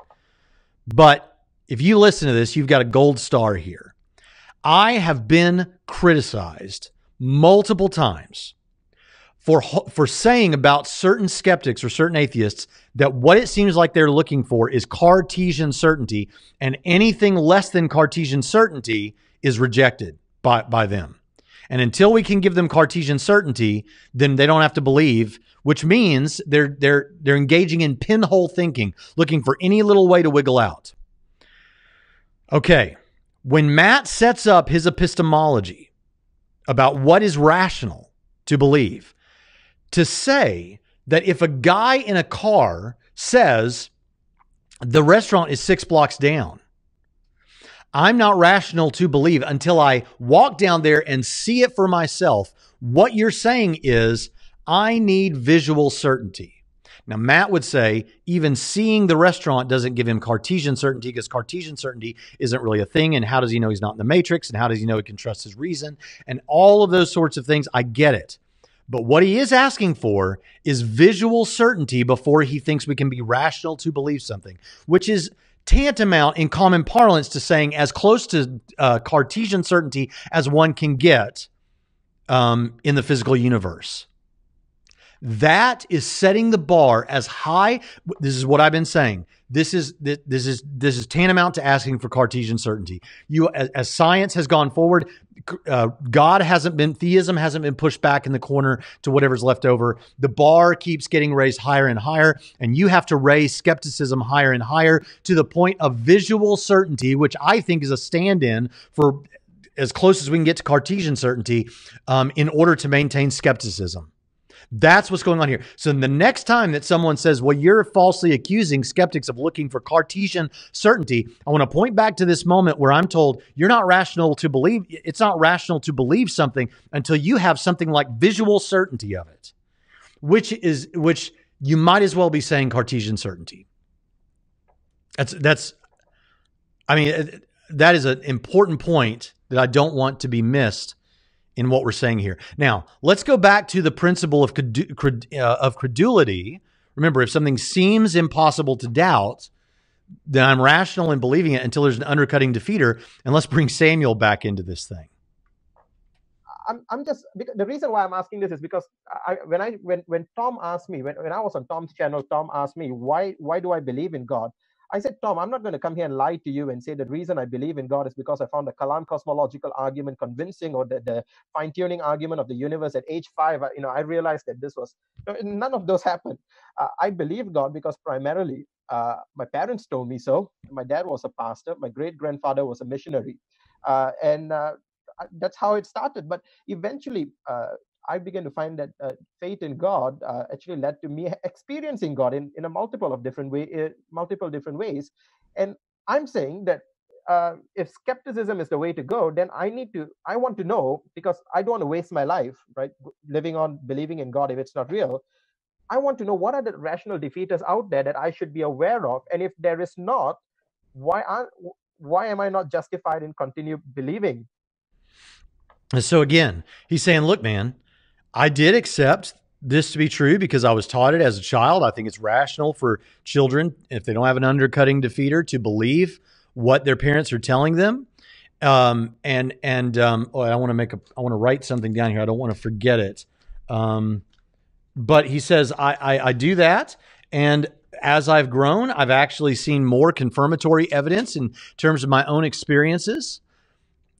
But if you listen to this, you've got a gold star here. I have been criticized multiple times for for saying about certain skeptics or certain atheists that what it seems like they're looking for is Cartesian certainty, and anything less than Cartesian certainty is rejected by by them. And until we can give them Cartesian certainty, then they don't have to believe, which means they're they're they're engaging in pinhole thinking, looking for any little way to wiggle out. Okay, when Matt sets up his epistemology about what is rational to believe, to say that if a guy in a car says the restaurant is six blocks down, I'm not rational to believe until I walk down there and see it for myself. What you're saying is, I need visual certainty. Now, Matt would say even seeing the restaurant doesn't give him Cartesian certainty because Cartesian certainty isn't really a thing. And how does he know he's not in the matrix? And how does he know he can trust his reason? And all of those sorts of things. I get it. But what he is asking for is visual certainty before he thinks we can be rational to believe something, which is tantamount in common parlance to saying as close to uh, Cartesian certainty as one can get um, in the physical universe. That is setting the bar as high. This is what I've been saying. This is this, is this is tantamount to asking for Cartesian certainty. You, as, as science has gone forward, uh, God hasn't been theism hasn't been pushed back in the corner to whatever's left over. The bar keeps getting raised higher and higher, and you have to raise skepticism higher and higher to the point of visual certainty, which I think is a stand-in for as close as we can get to Cartesian certainty um, in order to maintain skepticism. That's what's going on here. So the next time that someone says, well, you're falsely accusing skeptics of looking for Cartesian certainty, I want to point back to this moment where I'm told you're not rational to believe. It's not rational to believe something until you have something like visual certainty of it, which is, which you might as well be saying Cartesian certainty. That's, that's, I mean, that is an important point that I don't want to be missed in what we're saying here. Now, let's go back to the principle of, uh, of credulity. Remember, if something seems impossible to doubt, then I'm rational in believing it until there's an undercutting defeater. And let's bring Samuel back into this thing. I'm, I'm just the reason why I'm asking this is because I, when I when when Tom asked me when, when I was on Tom's channel, Tom asked me why why do I believe in God? I said, Tom, I'm not going to come here and lie to you and say the reason I believe in God is because I found the Kalam cosmological argument convincing or the, the fine tuning argument of the universe at age five. You know, I realized that this was none of those happened. Uh, I believe God because primarily uh, my parents told me so. My dad was a pastor. My great grandfather was a missionary, uh, and uh, that's how it started. But eventually, uh, I began to find that uh, faith in God uh, actually led to me experiencing God in, in a multiple of different way, uh, multiple different ways. And I'm saying that uh, if skepticism is the way to go, then I need to, I want to know because I don't want to waste my life, right, living on believing in God if it's not real. I want to know what are the rational defeaters out there that I should be aware of, and if there is not, why are why am I not justified in continue believing? So again, he's saying, look, man, I did accept this to be true because I was taught it as a child. I think it's rational for children, if they don't have an undercutting defeater, to believe what their parents are telling them. Um, and and um, oh, I want to make a, I want to write something down here. I don't want to forget it. Um, but he says I, I I do that, and as I've grown, I've actually seen more confirmatory evidence in terms of my own experiences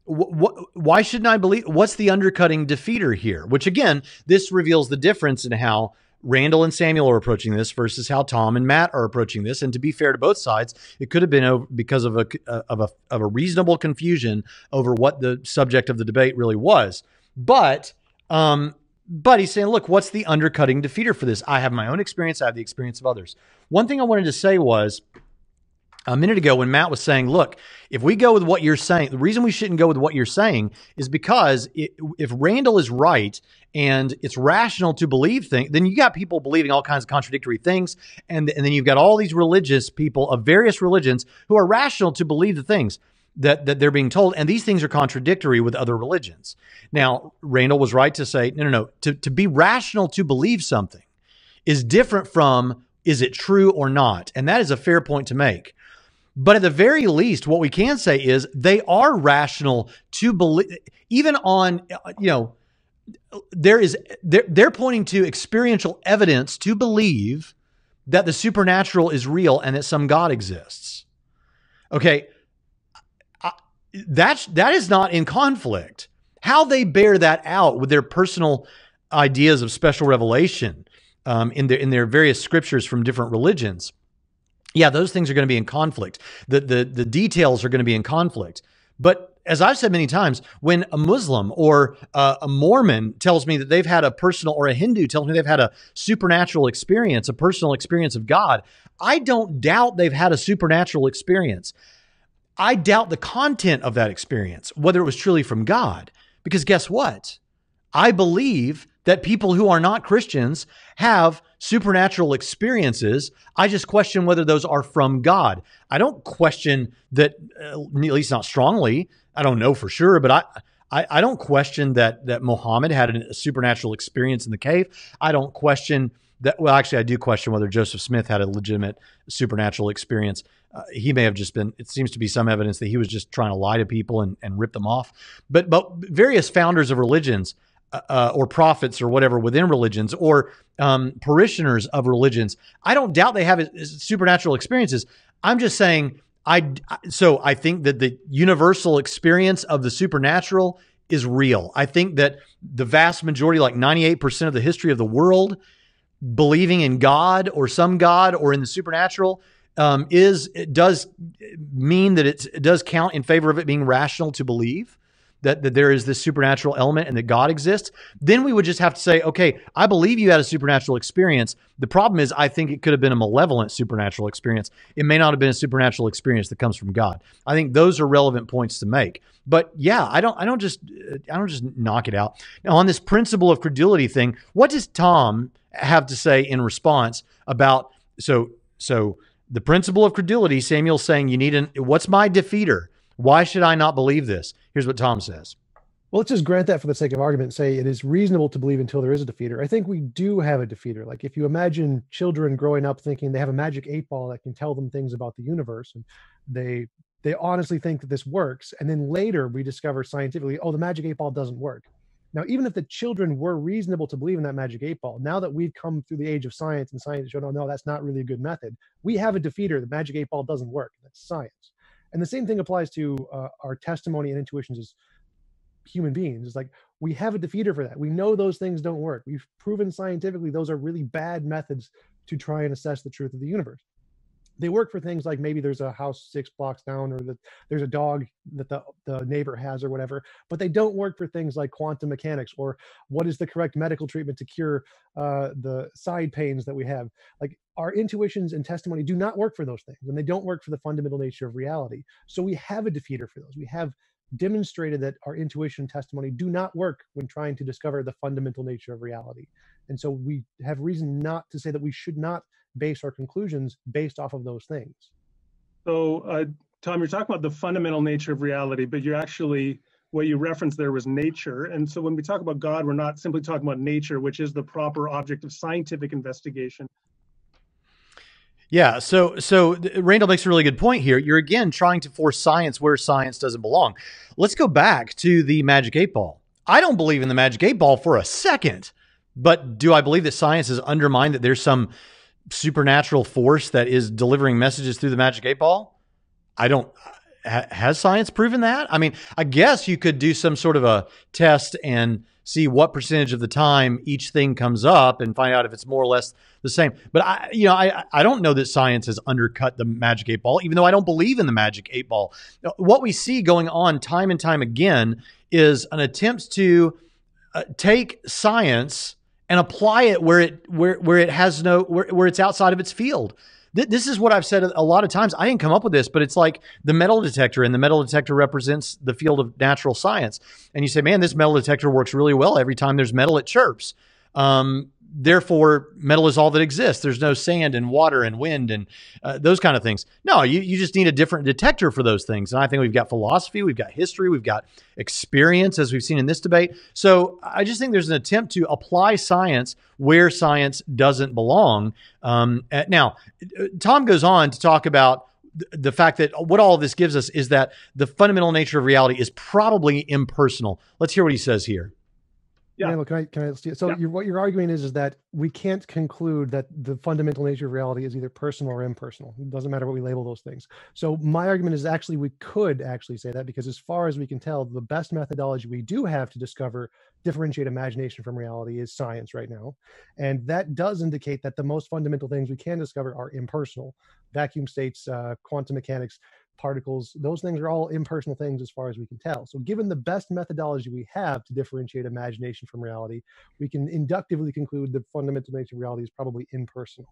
why shouldn't I believe? What's the undercutting defeater here? Which again, this reveals the difference in how Randal and Samuel are approaching this versus how Tom and Matt are approaching this. And to be fair to both sides, it could have been because of a of a of a reasonable confusion over what the subject of the debate really was. But um, but he's saying, look, what's the undercutting defeater for this? I have my own experience. I have the experience of others. One thing I wanted to say was a minute ago when Matt was saying, look, if we go with what you're saying, the reason we shouldn't go with what you're saying is because it, if Randal is right and it's rational to believe things, then you got people believing all kinds of contradictory things. And, and then you've got all these religious people of various religions who are rational to believe the things that, that they're being told. And these things are contradictory with other religions. Now, Randal was right to say, no, no, no, to, to be rational to believe something is different from is it true or not? And that is a fair point to make. But at the very least, what we can say is they are rational to believe, even on, you know, there is, they're, they're pointing to experiential evidence to believe that the supernatural is real and that some God exists. Okay. That's, that is not in conflict. How they bear that out with their personal ideas of special revelation um, in their in their various scriptures from different religions yeah, those things are going to be in conflict. The, the, the details are going to be in conflict. But as I've said many times, when a Muslim or a Mormon tells me that they've had a personal, or a Hindu tells me they've had a supernatural experience, a personal experience of God, I don't doubt they've had a supernatural experience. I doubt the content of that experience, whether it was truly from God. Because guess what? I believe that people who are not Christians have supernatural experiences. I just question whether those are from God. I don't question that, uh, at least not strongly. I don't know for sure, but I, I, don't question that that Muhammad had a supernatural experience in the cave. I don't question that. Well, actually, I do question whether Joseph Smith had a legitimate supernatural experience. Uh, he may have just been. It seems to be some evidence that he was just trying to lie to people and, and rip them off. But but various founders of religions uh, or prophets or whatever within religions or um, parishioners of religions. I don't doubt they have supernatural experiences. I'm just saying I so I think that the universal experience of the supernatural is real. I think that the vast majority, like 98% of the history of the world, believing in God or some God or in the supernatural um, is does mean that it does count in favor of it being rational to believe that, that there is this supernatural element and that God exists, then we would just have to say, okay, I believe you had a supernatural experience. The problem is, I think it could have been a malevolent supernatural experience. It may not have been a supernatural experience that comes from God. I think those are relevant points to make. But yeah, I don't, I don't just, I don't just knock it out. Now, on this principle of credulity thing, what does Tom have to say in response about so, so the principle of credulity? Samuel's saying you need an. What's my defeater? Why should I not believe this? Here's what Tom says. Well, let's just grant that for the sake of argument, say it is reasonable to believe until there is a defeater. I think we do have a defeater. Like if you imagine children growing up thinking they have a magic eight ball that can tell them things about the universe and they they honestly think that this works and then later we discover scientifically oh the magic eight ball doesn't work now even if the children were reasonable to believe in that magic eight ball now that we've come through the age of science and science showed oh no that's not really a good method we have a defeater the magic eight ball doesn't work that's science and the same thing applies to uh, our testimony and intuitions as human beings. It's like we have a defeater for that. We know those things don't work. We've proven scientifically those are really bad methods to try and assess the truth of the universe. They work for things like maybe there's a house six blocks down or that there's a dog that the, the neighbor has or whatever, but they don't work for things like quantum mechanics or what is the correct medical treatment to cure uh, the side pains that we have. Like our intuitions and testimony do not work for those things and they don't work for the fundamental nature of reality. So we have a defeater for those. We have demonstrated that our intuition and testimony do not work when trying to discover the fundamental nature of reality. And so we have reason not to say that we should not base our conclusions based off of those things so uh, tom you're talking about the fundamental nature of reality but you're actually what you referenced there was nature. And so when we talk about God, we're not simply talking about nature, which is the proper object of scientific investigation, yeah, so so Randal makes a really good point here. You're again trying to force science where science doesn't belong. Let's go back to the Magic 8 Ball. I don't believe in the Magic 8 Ball for a second. But do I believe that science has undermined that there's some supernatural force that is delivering messages through the Magic 8 Ball? I don't has science proven that? I mean, I guess you could do some sort of a test and see what percentage of the time each thing comes up and find out if it's more or less the same. But I, you know, I, I don't know that science has undercut the magic eight ball, even though I don't believe in the magic eight ball. What we see going on time and time again is an attempt to uh, take science and apply it where it where where it has no where, where it's outside of its field th- this is what I've said a lot of times. I didn't come up with this, but it's like the metal detector, and the metal detector represents the field of natural science. And you say, man, this metal detector works really well every time there's metal, it chirps. Um, therefore metal is all that exists. There's no sand and water and wind and uh, those kind of things. No, you, you just need a different detector for those things. And I think we've got philosophy, we've got history, we've got experience, as we've seen in this debate. So I just think there's an attempt to apply science where science doesn't belong. Um, now, Tom goes on to talk about the fact that what all this gives us is that the fundamental nature of reality is probably impersonal. Let's hear what he says here. Yeah. Can I can I so yeah. you're, what you're arguing is is that we can't conclude that the fundamental nature of reality is either personal or impersonal. It doesn't matter what we label those things. So my argument is actually we could actually say that because as far as we can tell, the best methodology we do have to discover differentiate imagination from reality is science right now. And that does indicate that the most fundamental things we can discover are impersonal. Vacuum states, uh, quantum mechanics, particles, those things are all impersonal things as far as we can tell. So, given the best methodology we have to differentiate imagination from reality, we can inductively conclude the fundamental nature of reality is probably impersonal.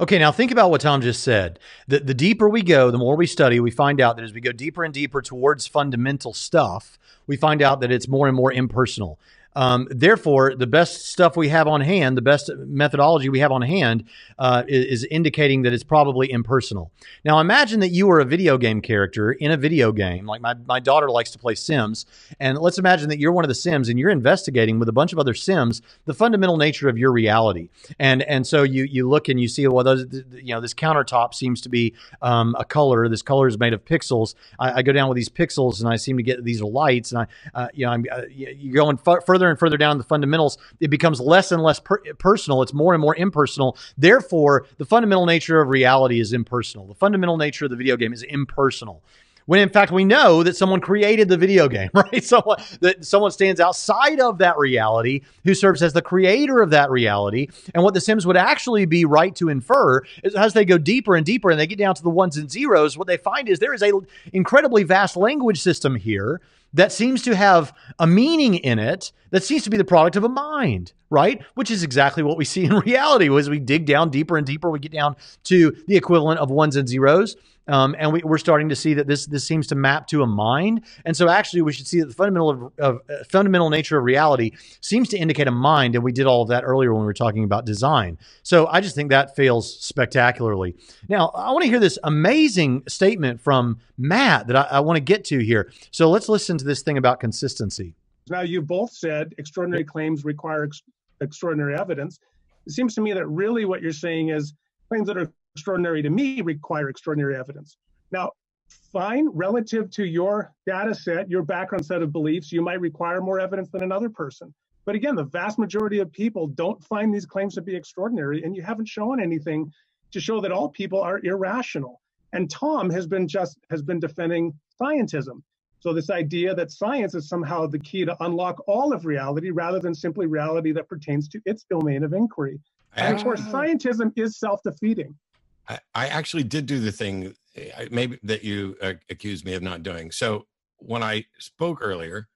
Okay, now think about what Tom just said. The, the deeper we go, the more we study, we find out that as we go deeper and deeper towards fundamental stuff, we find out that it's more and more impersonal. Um, therefore, the best stuff we have on hand, the best methodology we have on hand, uh, is, is, indicating that it's probably impersonal. Now, imagine that you are a video game character in a video game. Like my, my daughter likes to play Sims. And let's imagine that you're one of the Sims and you're investigating with a bunch of other Sims the fundamental nature of your reality. And and so you you look and you see, well, those, you know, this countertop seems to be um, a color. This color is made of pixels. I, I, go down with these pixels and I seem to get these lights. And I, uh, you know, I'm, uh, you go further further and further down the fundamentals, it becomes less and less per- personal. It's more and more impersonal. Therefore, the fundamental nature of reality is impersonal. The fundamental nature of the video game is impersonal when in fact we know that someone created the video game, right? Someone that someone stands outside of that reality who serves as the creator of that reality. And what the Sims would actually be right to infer is as they go deeper and deeper and they get down to the ones and zeros, what they find is there is a incredibly vast language system here that seems to have a meaning in it that seems to be the product of a mind, right? Which is exactly what we see in reality. As we dig down deeper and deeper, we get down to the equivalent of ones and zeros. Um, and we, are starting to see that this this seems to map to a mind, and so actually we should see that the fundamental of, of uh, fundamental nature of reality seems to indicate a mind, and we did all of that earlier when we were talking about design. So I just think that fails spectacularly. Now I want to hear this amazing statement from Matt that I, I want to get to here. So let's listen to this thing about consistency. Now you both said extraordinary claims require ex- extraordinary evidence. It seems to me that really what you're saying is claims that are extraordinary to me require extraordinary evidence. Now, fine, relative to your data set, your background set of beliefs, you might require more evidence than another person. But again, the vast majority of people don't find these claims to be extraordinary, and you haven't shown anything to show that all people are irrational. And Tom has been just has been defending scientism. So this idea that science is somehow the key to unlock all of reality rather than simply reality that pertains to its domain of inquiry. And of course, ah. scientism is self-defeating. I, I actually did do the thing eh, maybe that you uh, accused me of not doing. So when I spoke earlier,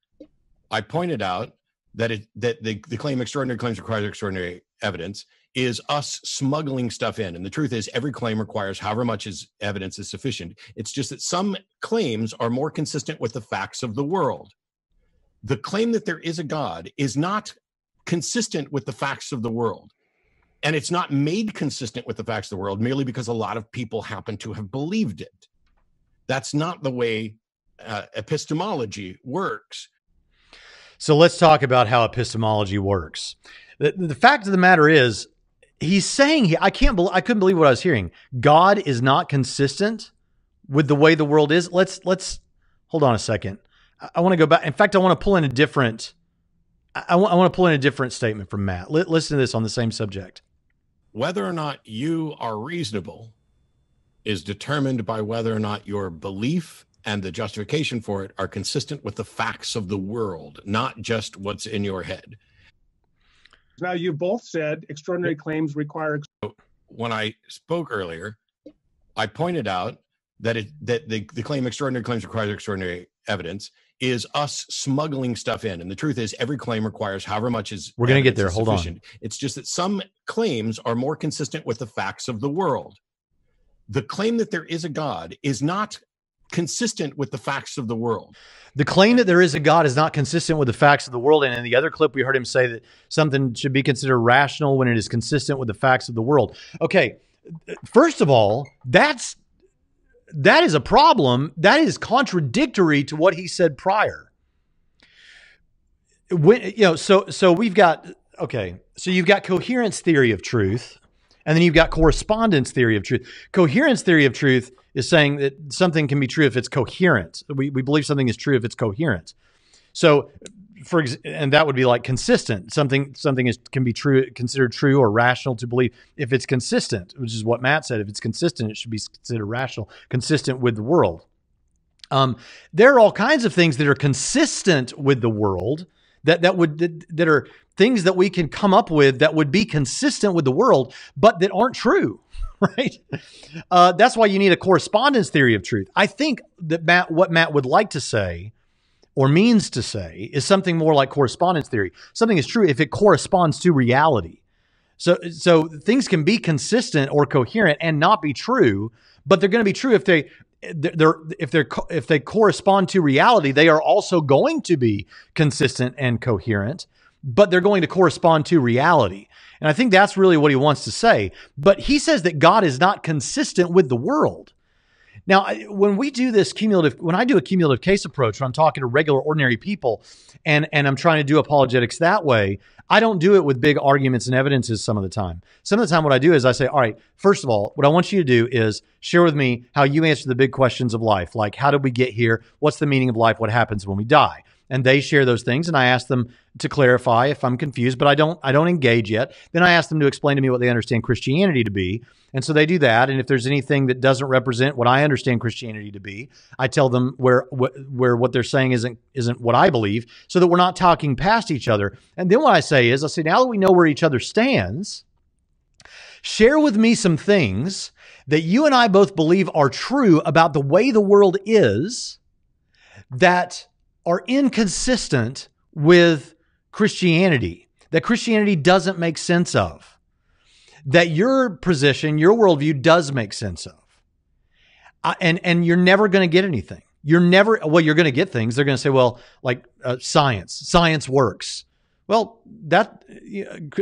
I pointed out that it that the, the claim extraordinary claims requires extraordinary evidence is us smuggling stuff in. And the truth is every claim requires however much is evidence is sufficient. It's just that some claims are more consistent with the facts of the world. The claim that there is a God is not consistent with the facts of the world. And it's not made consistent with the facts of the world merely because a lot of people happen to have believed it. That's not the way uh, epistemology works. So let's talk about how epistemology works. The, the fact of the matter is, he's saying he, I can't believe I couldn't believe what I was hearing. God is not consistent with the way the world is. Let's let's hold on a second. I, I want to go back. In fact, I want to pull in a different. I, I want, I want to pull in a different statement from Matt. Listen to this on the same subject whether or not you are reasonable is determined by whether or not your belief and the justification for it are consistent with the facts of the world, not just what's in your head. Now, you both said extraordinary claims require. When I spoke earlier, I pointed out that it that the, the claim extraordinary claims requires extraordinary evidence is us smuggling stuff in. And the truth is, every claim requires however much is. We're going to get there. Hold on. It's just that some claims are more consistent with the facts of the world. The claim that there is a God is not consistent with the facts of the world. The claim that there is a God is not consistent with the facts of the world. And in the other clip, we heard him say that something should be considered rational when it is consistent with the facts of the world. Okay. First of all, that's that is a problem. That is contradictory to what he said prior. When you know, so so we've got okay, so you've got coherence theory of truth, and then you've got correspondence theory of truth. Coherence theory of truth is saying that something can be true if it's coherent. We, we believe something is true if it's coherent. So for and that would be like consistent. Something something is can be true considered true or rational to believe if it's consistent, which is what Matt said. If it's consistent, it should be considered rational, consistent with the world. Um, there are all kinds of things that are consistent with the world that that would that, that are things that we can come up with that would be consistent with the world, but that aren't true. Right. Uh, that's why you need a correspondence theory of truth. I think that Matt, what Matt would like to say or means to say is something more like correspondence theory. Something is true if it corresponds to reality. So, so things can be consistent or coherent and not be true, but they're going to be true if they they're if they're if they correspond to reality. They are also going to be consistent and coherent, but they're going to correspond to reality. And I think that's really what he wants to say. But he says that God is not consistent with the world. Now, when we do this cumulative, when I do a cumulative case approach, when I'm talking to regular, ordinary people, and and I'm trying to do apologetics that way, I don't do it with big arguments and evidences some of the time. Some of the time, what I do is I say, all right, first of all, what I want you to do is share with me how you answer the big questions of life, like how did we get here? What's the meaning of life? What happens when we die? And they share those things and I ask them to clarify if I'm confused, but I don't I don't engage yet. Then I ask them to explain to me what they understand Christianity to be. And so they do that and if there's anything that doesn't represent what I understand Christianity to be, I tell them where where what they're saying isn't isn't what I believe so that we're not talking past each other. And then what I say is I say now that we know where each other stands, share with me some things that you and I both believe are true about the way the world is that are inconsistent with Christianity, that Christianity doesn't make sense of, that your position, your worldview does make sense of. Uh, and, and you're never going to get anything. You're never, well, you're going to get things. They're going to say, well, like uh, science, science works. Well, that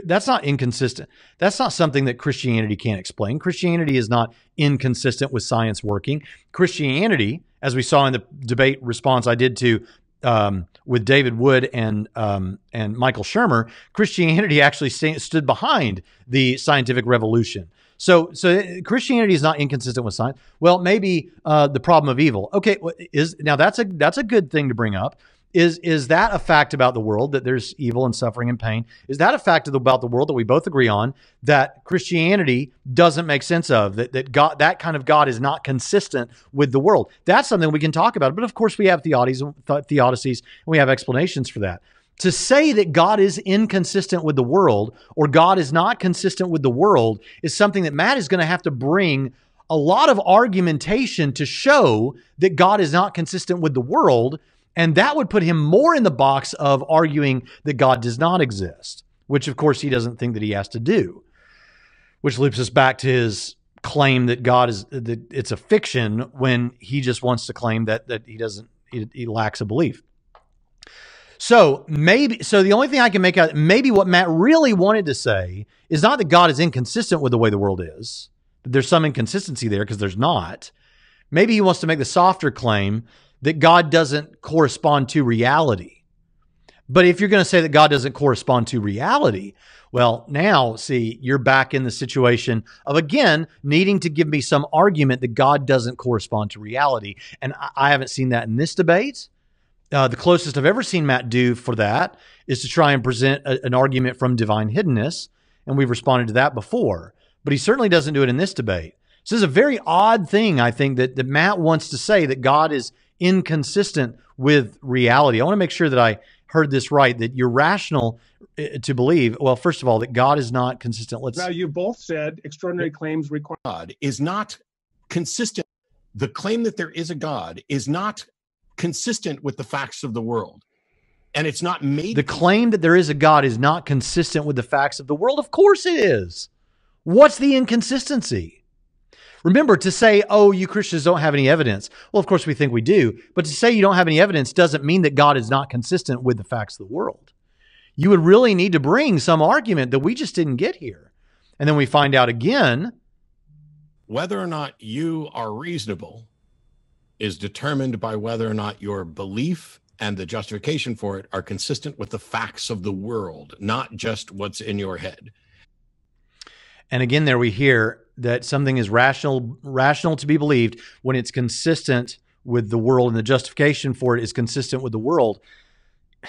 that's not inconsistent. That's not something that Christianity can't explain. Christianity is not inconsistent with science working. Christianity, as we saw in the debate response I did to um, with David Wood and um, and Michael Shermer, Christianity actually st- stood behind the scientific revolution. So, so Christianity is not inconsistent with science. Well, maybe uh, the problem of evil. Okay, is now that's a that's a good thing to bring up is is that a fact about the world that there's evil and suffering and pain? Is that a fact about the world that we both agree on that Christianity doesn't make sense of? That that God that kind of God is not consistent with the world. That's something we can talk about. But of course, we have theodicies, theodicies, and we have explanations for that. To say that God is inconsistent with the world or God is not consistent with the world is something that Matt is going to have to bring a lot of argumentation to show that God is not consistent with the world and that would put him more in the box of arguing that God does not exist, which of course he doesn't think that he has to do. Which loops us back to his claim that God is that it's a fiction when he just wants to claim that that he doesn't he, he lacks a belief. So maybe so the only thing I can make out maybe what Matt really wanted to say is not that God is inconsistent with the way the world is. That there's some inconsistency there because there's not. Maybe he wants to make the softer claim that God doesn't correspond to reality. But if you're going to say that God doesn't correspond to reality, well, now see, you're back in the situation of again needing to give me some argument that God doesn't correspond to reality. And I haven't seen that in this debate. Uh, the closest I've ever seen Matt do for that is to try and present a, an argument from divine hiddenness. And we've responded to that before. But he certainly doesn't do it in this debate. So this is a very odd thing, I think, that, that Matt wants to say that God is inconsistent with reality. I want to make sure that I heard this right that you're rational uh, to believe well first of all that god is not consistent. Let's now you both said extraordinary claims require god is not consistent. The claim that there is a god is not consistent with the facts of the world. And it's not made the claim that there is a god is not consistent with the facts of the world. Of course it is. What's the inconsistency Remember to say, oh, you Christians don't have any evidence. Well, of course, we think we do. But to say you don't have any evidence doesn't mean that God is not consistent with the facts of the world. You would really need to bring some argument that we just didn't get here. And then we find out again. Whether or not you are reasonable is determined by whether or not your belief and the justification for it are consistent with the facts of the world, not just what's in your head. And again, there we hear that something is rational rational to be believed when it's consistent with the world and the justification for it is consistent with the world.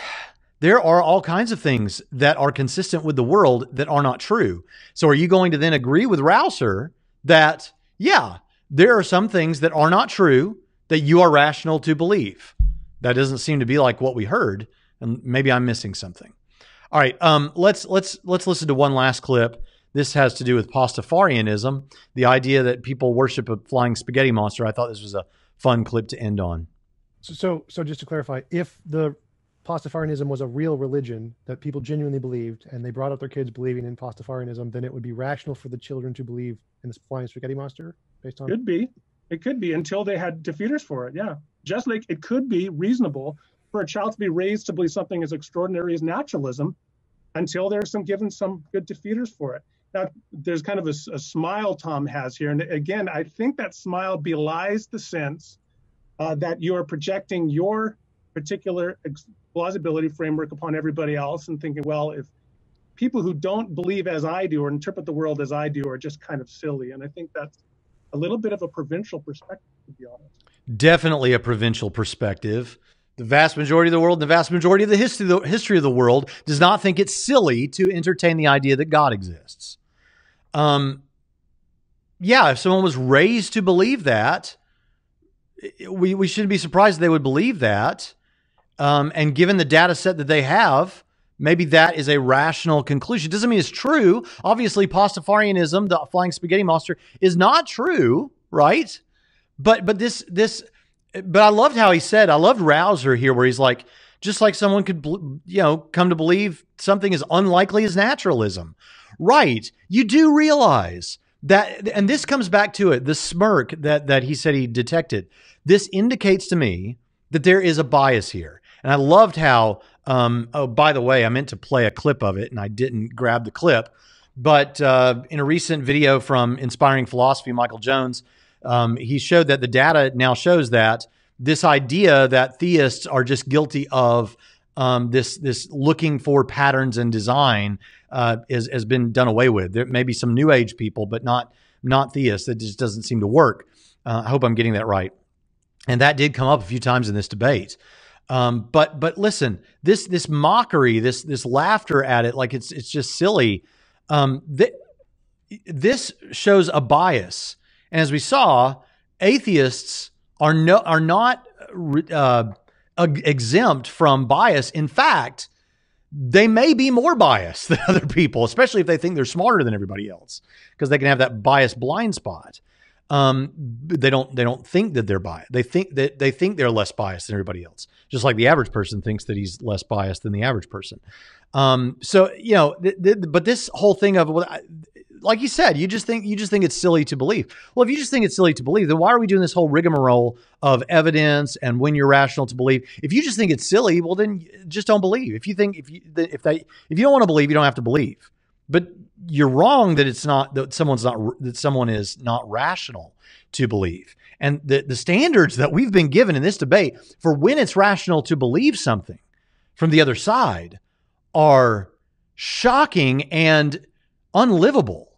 There are all kinds of things that are consistent with the world that are not true. So are you going to then agree with Rauser that yeah, there are some things that are not true that you are rational to believe? That doesn't seem to be like what we heard, and maybe I'm missing something. All right, um, let's let's let's listen to one last clip this has to do with Pastafarianism, the idea that people worship a flying spaghetti monster. I thought this was a fun clip to end on. So, so, so just to clarify, if the Pastafarianism was a real religion that people genuinely believed, and they brought up their kids believing in Pastafarianism, then it would be rational for the children to believe in this flying spaghetti monster, based on. It. Could be, it could be until they had defeaters for it. Yeah, just like it could be reasonable for a child to be raised to believe something as extraordinary as naturalism, until there's some given some good defeaters for it. Now, there's kind of a, a, smile Tom has here. And again, I think that smile belies the sense uh, that you are projecting your particular plausibility framework upon everybody else and thinking, well, if people who don't believe as I do or interpret the world as I do are just kind of silly. And I think that's a little bit of a provincial perspective, to be honest. Definitely a provincial perspective. the vast majority of the world, the vast majority of the history, the history of the world does not think it's silly to entertain the idea that God exists. Um, yeah, if someone was raised to believe that, we, we shouldn't be surprised they would believe that. Um, and given the data set that they have, maybe that is a rational conclusion. Doesn't mean it's true. Obviously, Pastafarianism, the flying spaghetti monster, is not true, right? But but this this but I loved how he said, I loved Rauser here, where he's like, just like someone could, you know, come to believe something as unlikely as naturalism. Right. You do realize that, and this comes back to it, the smirk that, that he said he detected. This indicates to me that there is a bias here. And I loved how, um, oh, by the way, I meant to play a clip of it and I didn't grab the clip. But uh, in a recent video from Inspiring Philosophy, Michael Jones, um, he showed that the data now shows that this idea that theists are just guilty of um, this this looking for patterns and design uh, is, has been done away with. There may be some new age people, but not not theists. That just doesn't seem to work. Uh, I hope I'm getting that right. And that did come up a few times in this debate. Um, but but listen, this this mockery, this this laughter at it, like it's it's just silly. Um, th- this shows a bias and as we saw, atheists are no are not uh, exempt from bias. In fact, they may be more biased than other people, especially if they think they're smarter than everybody else, because they can have that bias blind spot. Um, they don't they don't think that they're biased. They think that they think they're less biased than everybody else, just like the average person thinks that he's less biased than the average person. Um, so you know, th- th- but this whole thing of well, like you said, you just think you just think it's silly to believe. Well, if you just think it's silly to believe, then why are we doing this whole rigmarole of evidence and when you're rational to believe? If you just think it's silly, well, then just don't believe. If you think if you if they if you don't want to believe, you don't have to believe. But you're wrong that it's not that someone's not that someone is not rational to believe. And the the standards that we've been given in this debate for when it's rational to believe something from the other side are shocking and unlivable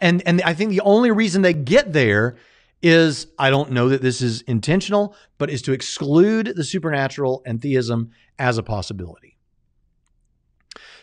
and and I think the only reason they get there is I don't know that this is intentional, but is to exclude the supernatural and theism as a possibility.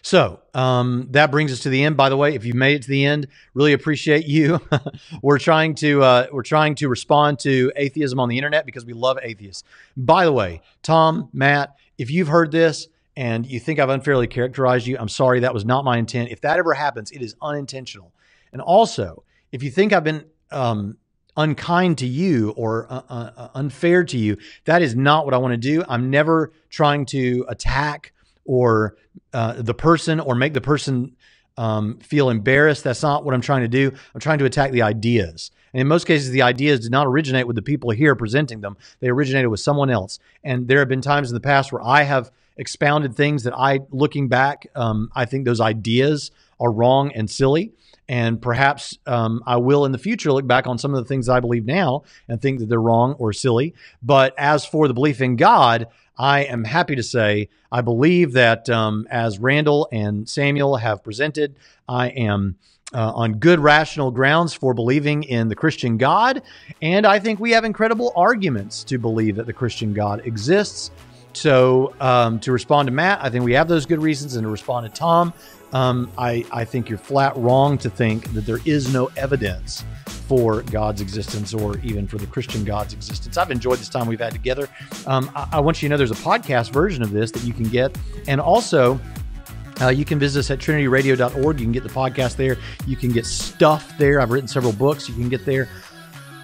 So um, that brings us to the end. By the way, if you've made it to the end, really appreciate you. we're trying to uh, we're trying to respond to atheism on the internet because we love atheists. By the way, Tom, Matt, if you've heard this and you think I've unfairly characterized you, I'm sorry. That was not my intent. If that ever happens, it is unintentional. And also, if you think I've been um, unkind to you or uh, uh, uh, unfair to you, that is not what I want to do. I'm never trying to attack or uh, the person or make the person um, feel embarrassed. That's not what I'm trying to do. I'm trying to attack the ideas. And in most cases, the ideas did not originate with the people here presenting them. They originated with someone else. And there have been times in the past where I have expounded things that I, looking back, um, I think those ideas are wrong and silly. And perhaps um, I will in the future look back on some of the things I believe now and think that they're wrong or silly. But as for the belief in God, I am happy to say I believe that um, as Randal and Samuel have presented, I am. Uh, on good rational grounds for believing in the Christian God. And I think we have incredible arguments to believe that the Christian God exists. So, um, to respond to Matt, I think we have those good reasons. And to respond to Tom, um, I, I think you're flat wrong to think that there is no evidence for God's existence or even for the Christian God's existence. I've enjoyed this time we've had together. Um, I, I, want you to know there's a podcast version of this that you can get. And also, uh, you can visit us at trinityradio.org. You can get the podcast there. You can get stuff there. I've written several books. You can get there.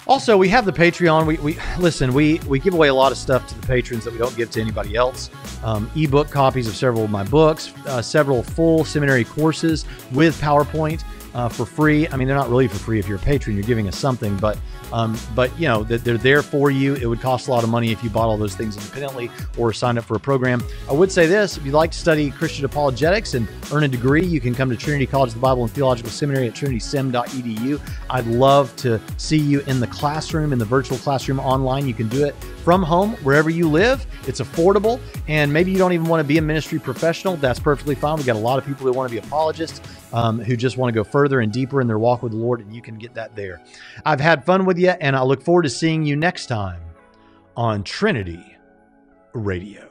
Also, we have the Patreon. We, we listen. We we give away a lot of stuff to the patrons that we don't give to anybody else. Um, ebook copies of several of my books, uh, several full seminary courses with PowerPoint uh, for free. I mean, they're not really for free if you're a patron. You're giving us something, but um, but you know that they're there for you. It would cost a lot of money if you bought all those things independently or signed up for a program. I would say this: if you'd like to study Christian apologetics and earn a degree, you can come to Trinity College of the Bible and Theological Seminary at trinitysem.edu. I'd love to see you in the classroom, in the virtual classroom online. You can do it from home, wherever you live. It's affordable, and maybe you don't even want to be a ministry professional. That's perfectly fine. We got a lot of people who want to be apologists um, who just want to go further and deeper in their walk with the Lord, and you can get that there. I've had fun with you, and I look forward to seeing you next time on Trinity Radio.